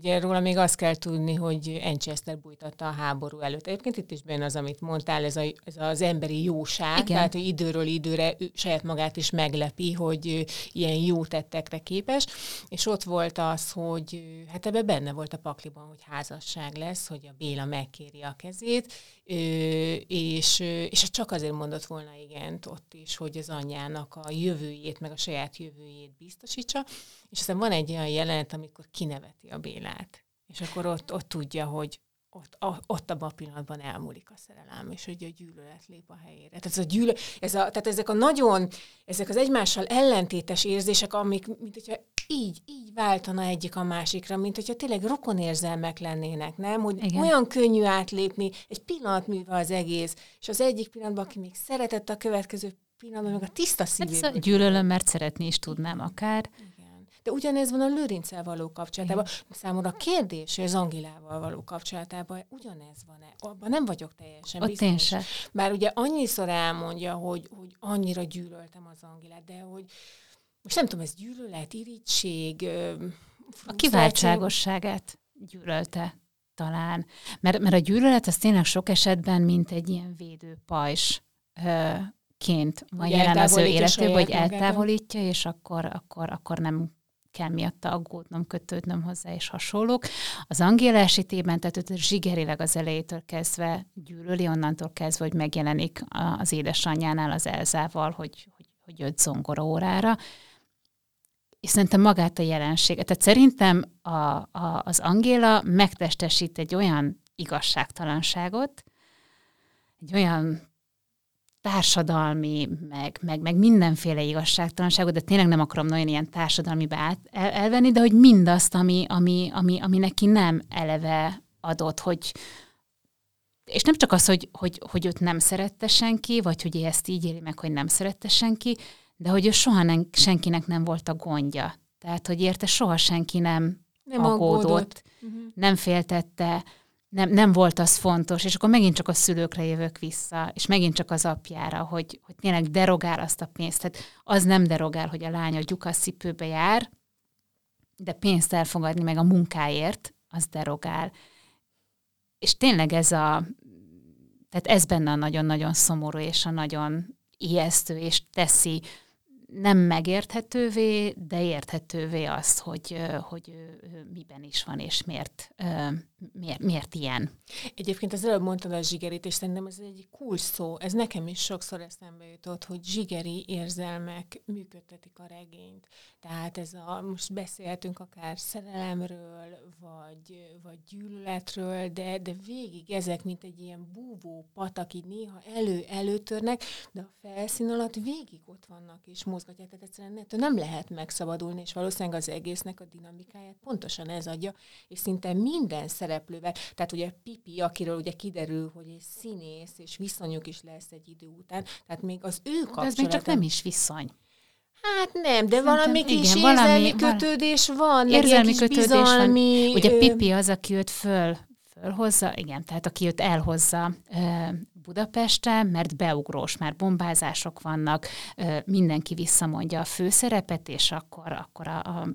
ugye róla még azt kell tudni, hogy Enchester bújtatta a háború előtt. Egyébként itt is benne az, amit mondtál, ez, a, ez az emberi jóság, Igen. tehát hogy időről időre saját magát is meglepi, hogy ilyen jó tettekre képes, és ott volt az, hogy hát ebben benne volt a pakliban, hogy házasság lesz, hogy a Béla megkéri a kezét, és, és csak azért mondott volna igent ott is, hogy az anyjának a jövőjét, meg a saját jövőjét biztosítsa, és aztán van egy olyan jelenet, amikor kineveti a Bélát, és akkor ott, ott tudja, hogy ott, a, ott abban a pillanatban elmúlik a szerelem, és hogy a gyűlölet lép a helyére. Tehát, ez a gyűlö, ez a, tehát ezek a nagyon, ezek az egymással ellentétes érzések, amik, mint hogyha így, így váltana egyik a másikra, mint hogyha tényleg rokonérzelmek lennének, nem? Hogy Igen. olyan könnyű átlépni, egy pillanatműve az egész, és az egyik pillanatban, aki még szeretett a következő pillanatban, meg a tiszta szívét. Hát, gyűlölöm, mert szeretni is tudnám akár. De ugyanez van a Lőrincel való kapcsolatában. Igen. Számomra a kérdés, hogy az Angilával való kapcsolatában ugyanez van-e? Abban nem vagyok teljesen Ott biztos. Én se. Bár ugye annyiszor elmondja, hogy, hogy annyira gyűlöltem az Angilát, de hogy most nem tudom, ez gyűlölet, irítség, A kiváltságosságát gyűlölte talán. Mert, mert a gyűlölet az tényleg sok esetben, mint egy ilyen védőpajs ként van jelen az ő életében, hogy eltávolítja, és akkor, akkor, akkor nem kell miatta aggódnom, kötődnöm hozzá, és hasonlók. Az Angéla esetében, tehát őt zsigerileg az elejétől kezdve gyűlöli, onnantól kezdve, hogy megjelenik az édesanyjánál az Elzával, hogy, hogy, hogy jött zongora órára, és szerintem magát a jelenséget. Tehát szerintem a, a, az Angéla megtestesít egy olyan igazságtalanságot, egy olyan társadalmi, meg, meg, meg mindenféle igazságtalanságot, de tényleg nem akarom nagyon ilyen társadalmi át, el, elvenni, de hogy mindazt, ami, ami, ami, ami neki nem eleve adott, hogy, és nem csak az, hogy, hogy, hogy őt nem szerette senki, vagy hogy ezt így éli meg, hogy nem szerette senki, de hogy ő soha nem, senkinek nem volt a gondja. Tehát, hogy érte soha senki nem, nem aggódott, aggódott. Uh-huh. nem féltette, nem, nem volt az fontos, és akkor megint csak a szülőkre jövök vissza, és megint csak az apjára, hogy, hogy tényleg derogál azt a pénzt. Tehát az nem derogál, hogy a lánya lyukasszipőbe jár, de pénzt elfogadni meg a munkáért, az derogál. És tényleg ez a, tehát ez benne a nagyon-nagyon szomorú, és a nagyon ijesztő, és teszi nem megérthetővé, de érthetővé az, hogy, hogy miben is van, és miért, miért, miért ilyen. Egyébként az előbb mondtad a zsigerit, és szerintem ez egy kulcs szó. Ez nekem is sokszor eszembe jutott, hogy zsigeri érzelmek működtetik a regényt. Tehát ez a, most beszélhetünk akár szerelemről, vagy, vagy gyűlöletről, de, de végig ezek, mint egy ilyen búvó patak, így néha elő-előtörnek, de a felszín alatt végig ott vannak és mozgatják, tehát egyszerűen nem lehet megszabadulni, és valószínűleg az egésznek a dinamikáját pontosan ez adja, és szinte minden szereplővel, tehát ugye Pipi, akiről ugye kiderül, hogy egy színész, és viszonyuk is lesz egy idő után, tehát még az ő kapcsolata... ez még csak nem is viszony. Hát nem, de Szerintem, valami kis igen, érzelmi valami, kötődés van. Érzelmi kötődés bizalmi, van. Ugye Pipi az, aki őt föl, fölhozza, igen, tehát aki őt elhozza Budapesten, mert beugrós, már bombázások vannak, mindenki visszamondja a főszerepet, és akkor, akkor a, a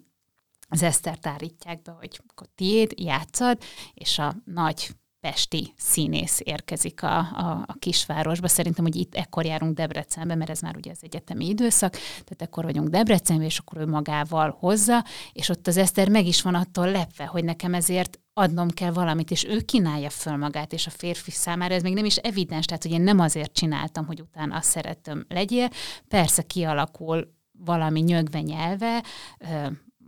az Esztert állítják be, hogy akkor tiéd, játszad, és a nagy pesti színész érkezik a, a, a kisvárosba. Szerintem, hogy itt ekkor járunk Debrecenbe, mert ez már ugye az egyetemi időszak, tehát ekkor vagyunk Debrecenbe, és akkor ő magával hozza, és ott az Eszter meg is van attól lepve, hogy nekem ezért adnom kell valamit, és ő kínálja föl magát, és a férfi számára ez még nem is evidens, tehát hogy én nem azért csináltam, hogy utána szeretem legyél. Persze kialakul valami nyögve nyelve,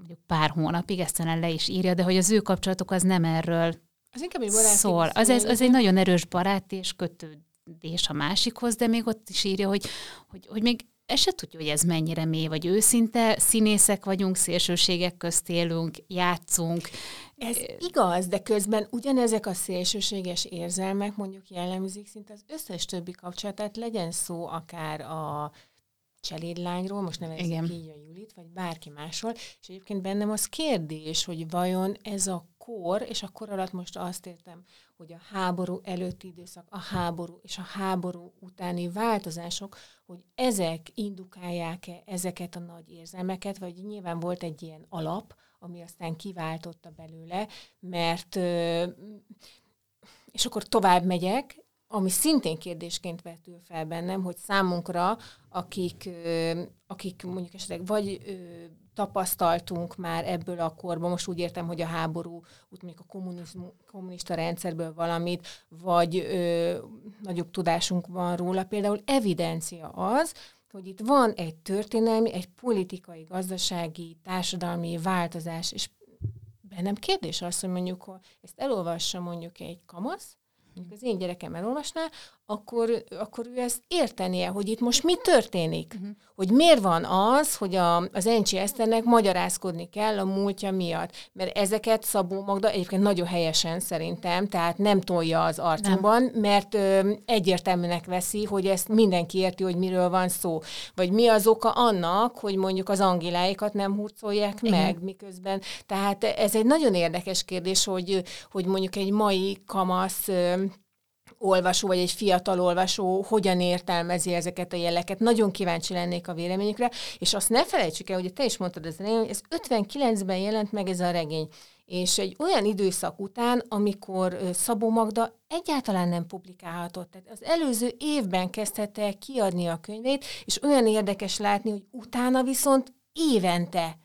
mondjuk pár hónapig, ezt le is írja, de hogy az ő kapcsolatok az nem erről az inkább egy baráti szól. Az, ez, az egy nagyon erős barát és kötődés a másikhoz, de még ott is írja, hogy, hogy, hogy még ez se tudja, hogy ez mennyire mély vagy őszinte. Színészek vagyunk, szélsőségek közt élünk, játszunk. Ez igaz, de közben ugyanezek a szélsőséges érzelmek mondjuk jellemzik szinte az összes többi kapcsolatát, legyen szó akár a cselédlányról, most nevezzük Igen. így a Julit, vagy bárki másról, és egyébként bennem az kérdés, hogy vajon ez a kor, és a kor alatt most azt értem, hogy a háború előtti időszak, a háború és a háború utáni változások, hogy ezek indukálják-e ezeket a nagy érzelmeket, vagy nyilván volt egy ilyen alap, ami aztán kiváltotta belőle, mert és akkor tovább megyek, ami szintén kérdésként vetül fel bennem, hogy számunkra, akik, akik mondjuk esetleg vagy tapasztaltunk már ebből a korban, most úgy értem, hogy a háború, úgy mondjuk a kommunista rendszerből valamit, vagy ö, nagyobb tudásunk van róla, például evidencia az, hogy itt van egy történelmi, egy politikai, gazdasági, társadalmi változás, és bennem kérdés az, hogy mondjuk, ha ezt elolvassa mondjuk egy kamasz, mondjuk az én gyerekem elolvasná, akkor, akkor ő ezt értenie, hogy itt most mi történik. Uh-huh. Hogy miért van az, hogy a, az Encsi Eszternek magyarázkodni kell a múltja miatt. Mert ezeket Szabó Magda egyébként nagyon helyesen szerintem, tehát nem tolja az arcunkban, nem. mert ö, egyértelműnek veszi, hogy ezt mindenki érti, hogy miről van szó. Vagy mi az oka annak, hogy mondjuk az angiláikat nem hurcolják Igen. meg, miközben. Tehát ez egy nagyon érdekes kérdés, hogy, hogy mondjuk egy mai kamasz ö, olvasó, vagy egy fiatal olvasó hogyan értelmezi ezeket a jeleket. Nagyon kíváncsi lennék a véleményükre, és azt ne felejtsük el, hogy te is mondtad ez hogy ez 59-ben jelent meg ez a regény. És egy olyan időszak után, amikor Szabó Magda egyáltalán nem publikálhatott. Tehát az előző évben kezdhette el kiadni a könyvét, és olyan érdekes látni, hogy utána viszont évente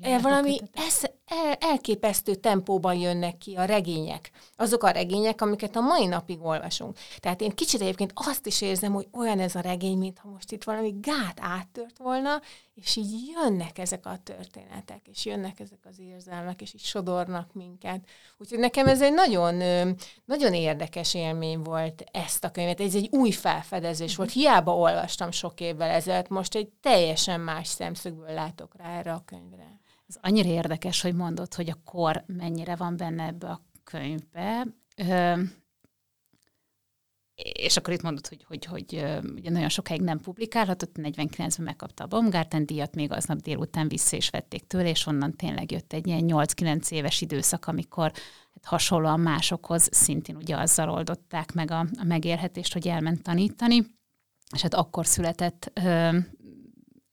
el valami ez, el, elképesztő tempóban jönnek ki a regények. Azok a regények, amiket a mai napig olvasunk. Tehát én kicsit egyébként azt is érzem, hogy olyan ez a regény, mintha most itt valami gát áttört volna, és így jönnek ezek a történetek, és jönnek ezek az érzelmek, és így sodornak minket. Úgyhogy nekem ez egy nagyon, nagyon érdekes élmény volt ezt a könyvet. Ez egy új felfedezés volt. Hiába olvastam sok évvel ezelőtt, most egy teljesen más szemszögből látok rá erre a könyvre. Ez annyira érdekes, hogy mondod, hogy a kor mennyire van benne ebbe a könyvbe. És akkor itt mondod, hogy, hogy, hogy ugye nagyon sokáig nem publikálhatott, 49-ben megkapta a Baumgarten díjat, még aznap délután vissza is vették tőle, és onnan tényleg jött egy ilyen 8-9 éves időszak, amikor hát hasonlóan másokhoz szintén ugye azzal oldották meg a, a megélhetést, hogy elment tanítani, és hát akkor született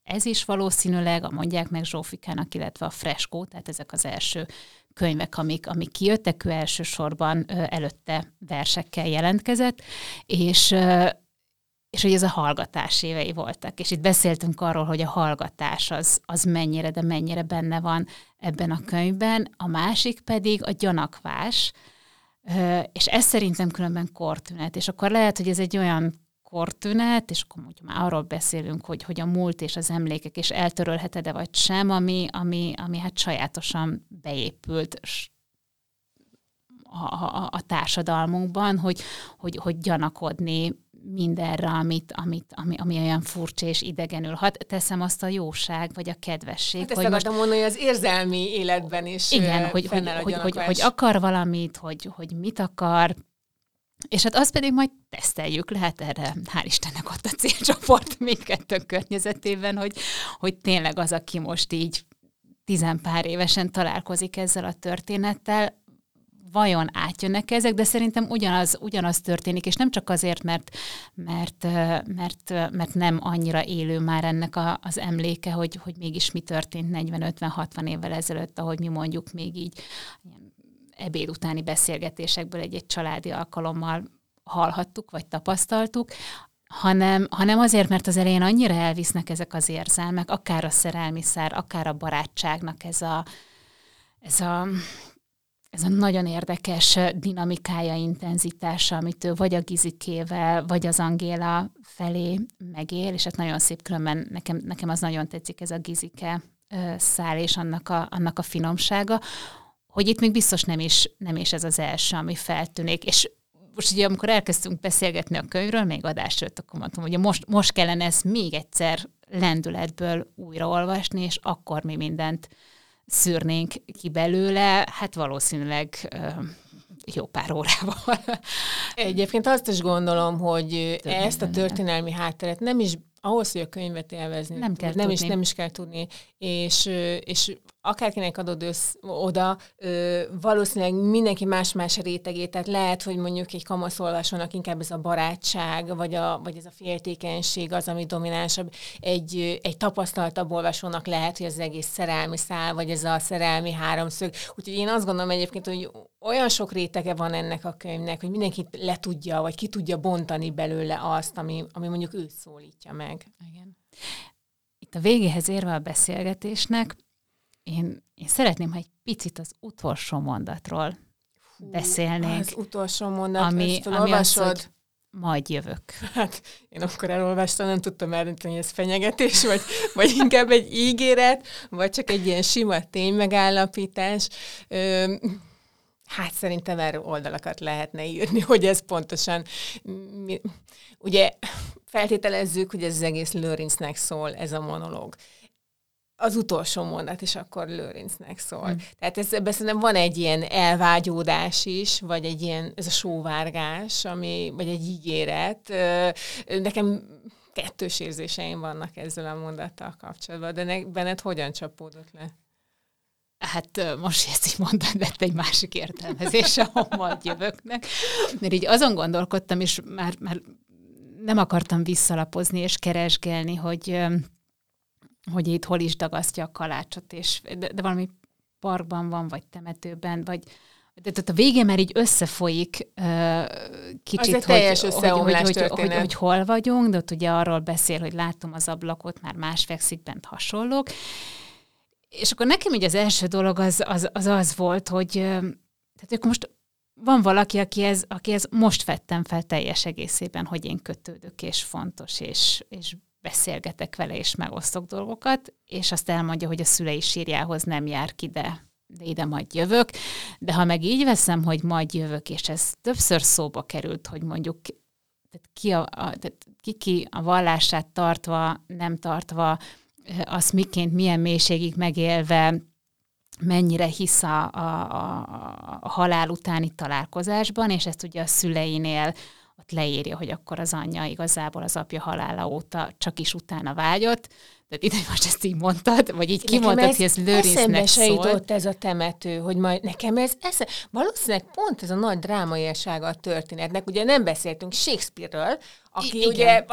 ez is valószínűleg, a mondják meg Zsófikának, illetve a Freskó, tehát ezek az első könyvek, amik, amik kijöttek, ő elsősorban előtte versekkel jelentkezett, és és hogy ez a hallgatás évei voltak. És itt beszéltünk arról, hogy a hallgatás az, az mennyire, de mennyire benne van ebben a könyvben. A másik pedig a gyanakvás, és ez szerintem különben kortünet. És akkor lehet, hogy ez egy olyan kortünet, és akkor hogy már arról beszélünk, hogy, hogy a múlt és az emlékek, és eltörölheted-e vagy sem, ami, ami, ami hát sajátosan beépült a, a, a társadalmunkban, hogy, hogy, hogy gyanakodni mindenre, amit, amit, ami, ami olyan furcsa és idegenül hat. Teszem azt a jóság, vagy a kedvesség. Hát ezt hogy most... mondani, hogy az érzelmi életben is Igen, hogy, hogy, hogy, hogy, hogy akar valamit, hogy, hogy mit akar, és hát azt pedig majd teszteljük, lehet erre, hál' Istennek ott a célcsoport mindkettő környezetében, hogy, hogy tényleg az, aki most így tizenpár évesen találkozik ezzel a történettel, vajon átjönnek ezek, de szerintem ugyanaz, ugyanaz történik, és nem csak azért, mert, mert, mert, mert nem annyira élő már ennek a, az emléke, hogy, hogy mégis mi történt 40-50-60 évvel ezelőtt, ahogy mi mondjuk még így ebéd utáni beszélgetésekből egy-egy családi alkalommal hallhattuk, vagy tapasztaltuk, hanem, hanem azért, mert az elején annyira elvisznek ezek az érzelmek, akár a szerelmi szár, akár a barátságnak ez a, ez a, ez a nagyon érdekes dinamikája, intenzitása, amit ő vagy a Gizikével, vagy az Angéla felé megél, és hát nagyon szép különben nekem, nekem az nagyon tetszik ez a Gizike szál és annak a, annak a finomsága, hogy itt még biztos nem is, nem is ez az első, ami feltűnik. És most ugye, amikor elkezdtünk beszélgetni a könyvről, még adás előtt, akkor mondtam, hogy most, most kellene ezt még egyszer lendületből újraolvasni, és akkor mi mindent szűrnénk ki belőle, hát valószínűleg jó pár órával. Egyébként azt is gondolom, hogy ezt a történelmi hátteret nem is ahhoz, hogy a könyvet élvezni, nem, kell nem, is, nem is kell tudni. És, és akárkinek adod össz, oda, ö, valószínűleg mindenki más-más rétegét, tehát lehet, hogy mondjuk egy kamaszolvasónak inkább ez a barátság, vagy, a, vagy ez a féltékenység az, ami dominánsabb. Egy, egy tapasztaltabb olvasónak lehet, hogy az egész szerelmi szál, vagy ez a szerelmi háromszög. Úgyhogy én azt gondolom egyébként, hogy olyan sok rétege van ennek a könyvnek, hogy mindenki le tudja, vagy ki tudja bontani belőle azt, ami, ami mondjuk őt szólítja meg. Igen. Itt a végéhez érve a beszélgetésnek, én, én szeretném, ha egy picit az utolsó mondatról Hú, beszélnénk. Az utolsó mondat, ami, ami az, hogy majd jövök. Hát én akkor elolvastam, nem tudtam eldönteni, hogy ez fenyegetés, vagy, vagy inkább egy ígéret, vagy csak egy ilyen sima ténymegállapítás. Ö, hát szerintem erről oldalakat lehetne írni, hogy ez pontosan... Mi, ugye feltételezzük, hogy ez az egész Lőrincnek szól, ez a monológ az utolsó mondat is akkor Lőrincnek szól. Mm. Tehát ez, ebben szerintem van egy ilyen elvágyódás is, vagy egy ilyen, ez a sóvárgás, ami, vagy egy ígéret. Nekem kettős érzéseim vannak ezzel a mondattal kapcsolatban, de ne, benned hogyan csapódott le? Hát most ezt így mondtad, lett egy másik értelmezése a majd jövöknek. Mert így azon gondolkodtam, és már, már nem akartam visszalapozni és keresgélni, hogy hogy itt hol is dagasztja a kalácsot, és, de, de valami parkban van, vagy temetőben, vagy de tehát a végén már így összefolyik uh, kicsit, az hogy, teljes hogy, hogy, hogy, hogy, hogy, hol vagyunk, de ott ugye arról beszél, hogy látom az ablakot, már más fekszik bent hasonlók. És akkor nekem így az első dolog az az, az, az volt, hogy tehát akkor most van valaki, akihez, akihez most vettem fel teljes egészében, hogy én kötődök, és fontos, és, és beszélgetek vele, és megosztok dolgokat, és azt elmondja, hogy a szülei sírjához nem jár ki, de, de ide majd jövök. De ha meg így veszem, hogy majd jövök, és ez többször szóba került, hogy mondjuk tehát ki, a, a, tehát ki, ki a vallását tartva, nem tartva, azt miként, milyen mélységig megélve, mennyire hisz a, a, a, a halál utáni találkozásban, és ezt ugye a szüleinél ott leírja, hogy akkor az anyja igazából az apja halála óta csak is utána vágyott. Tehát itt most ezt így mondtad, vagy így kimondtad, hogy ez Lőrincnek szólt. ez a temető, hogy majd nekem ez esze, valószínűleg pont ez a nagy drámaisága a történetnek. Ugye nem beszéltünk Shakespeare-ről, aki I- ugye,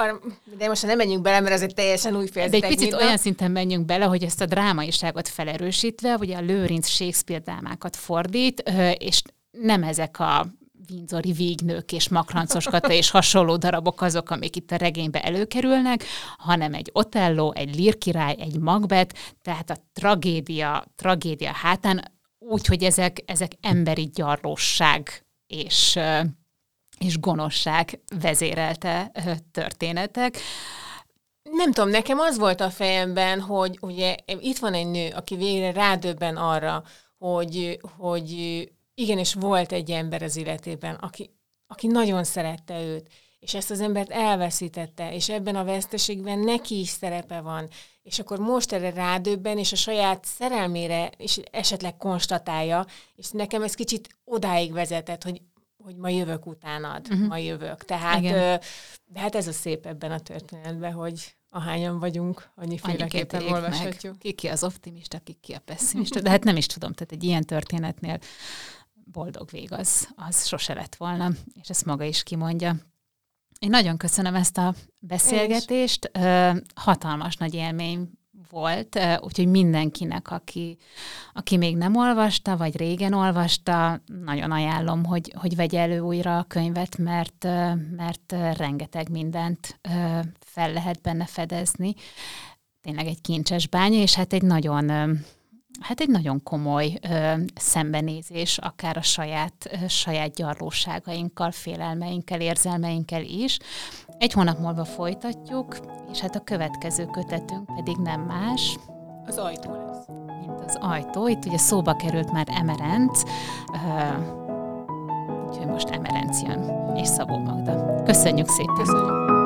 de most nem menjünk bele, mert ez egy teljesen új fejezet. De egy picit olyan szinten menjünk bele, hogy ezt a drámaiságot felerősítve, ugye a Lőrinc Shakespeare drámákat fordít, és nem ezek a Windsori vígnők és makrancoskata és hasonló darabok azok, amik itt a regénybe előkerülnek, hanem egy Otello, egy Lírkirály, egy Macbeth, tehát a tragédia, tragédia hátán, úgy, hogy ezek, ezek emberi gyarlóság és, és gonoszság vezérelte történetek. Nem tudom, nekem az volt a fejemben, hogy ugye itt van egy nő, aki végre rádöbben arra, hogy, hogy igen, és volt egy ember az életében, aki, aki nagyon szerette őt, és ezt az embert elveszítette, és ebben a veszteségben neki is szerepe van, és akkor most erre rádöbben, és a saját szerelmére is esetleg konstatálja, és nekem ez kicsit odáig vezetett, hogy hogy ma jövök utánad, uh-huh. ma jövök. Tehát, Igen. de hát ez a szép ebben a történetben, hogy ahányan vagyunk, annyiféleképpen olvashatjuk. Ki ki az optimista, ki ki a pessimista, de hát nem is tudom, tehát egy ilyen történetnél boldog vég az, az sose lett volna, és ezt maga is kimondja. Én nagyon köszönöm ezt a beszélgetést, hatalmas nagy élmény volt, úgyhogy mindenkinek, aki, aki még nem olvasta, vagy régen olvasta, nagyon ajánlom, hogy, hogy vegye elő újra a könyvet, mert, mert rengeteg mindent fel lehet benne fedezni. Tényleg egy kincses bánya, és hát egy nagyon hát egy nagyon komoly ö, szembenézés, akár a saját, ö, saját gyarlóságainkkal, félelmeinkkel, érzelmeinkkel is. Egy hónap múlva folytatjuk, és hát a következő kötetünk pedig nem más. Az ajtó lesz. Mint az ajtó. Itt ugye szóba került már Emerenc, ö, úgyhogy most Emerenc jön, és Szabó Magda. Köszönjük szépen! Köszönjük!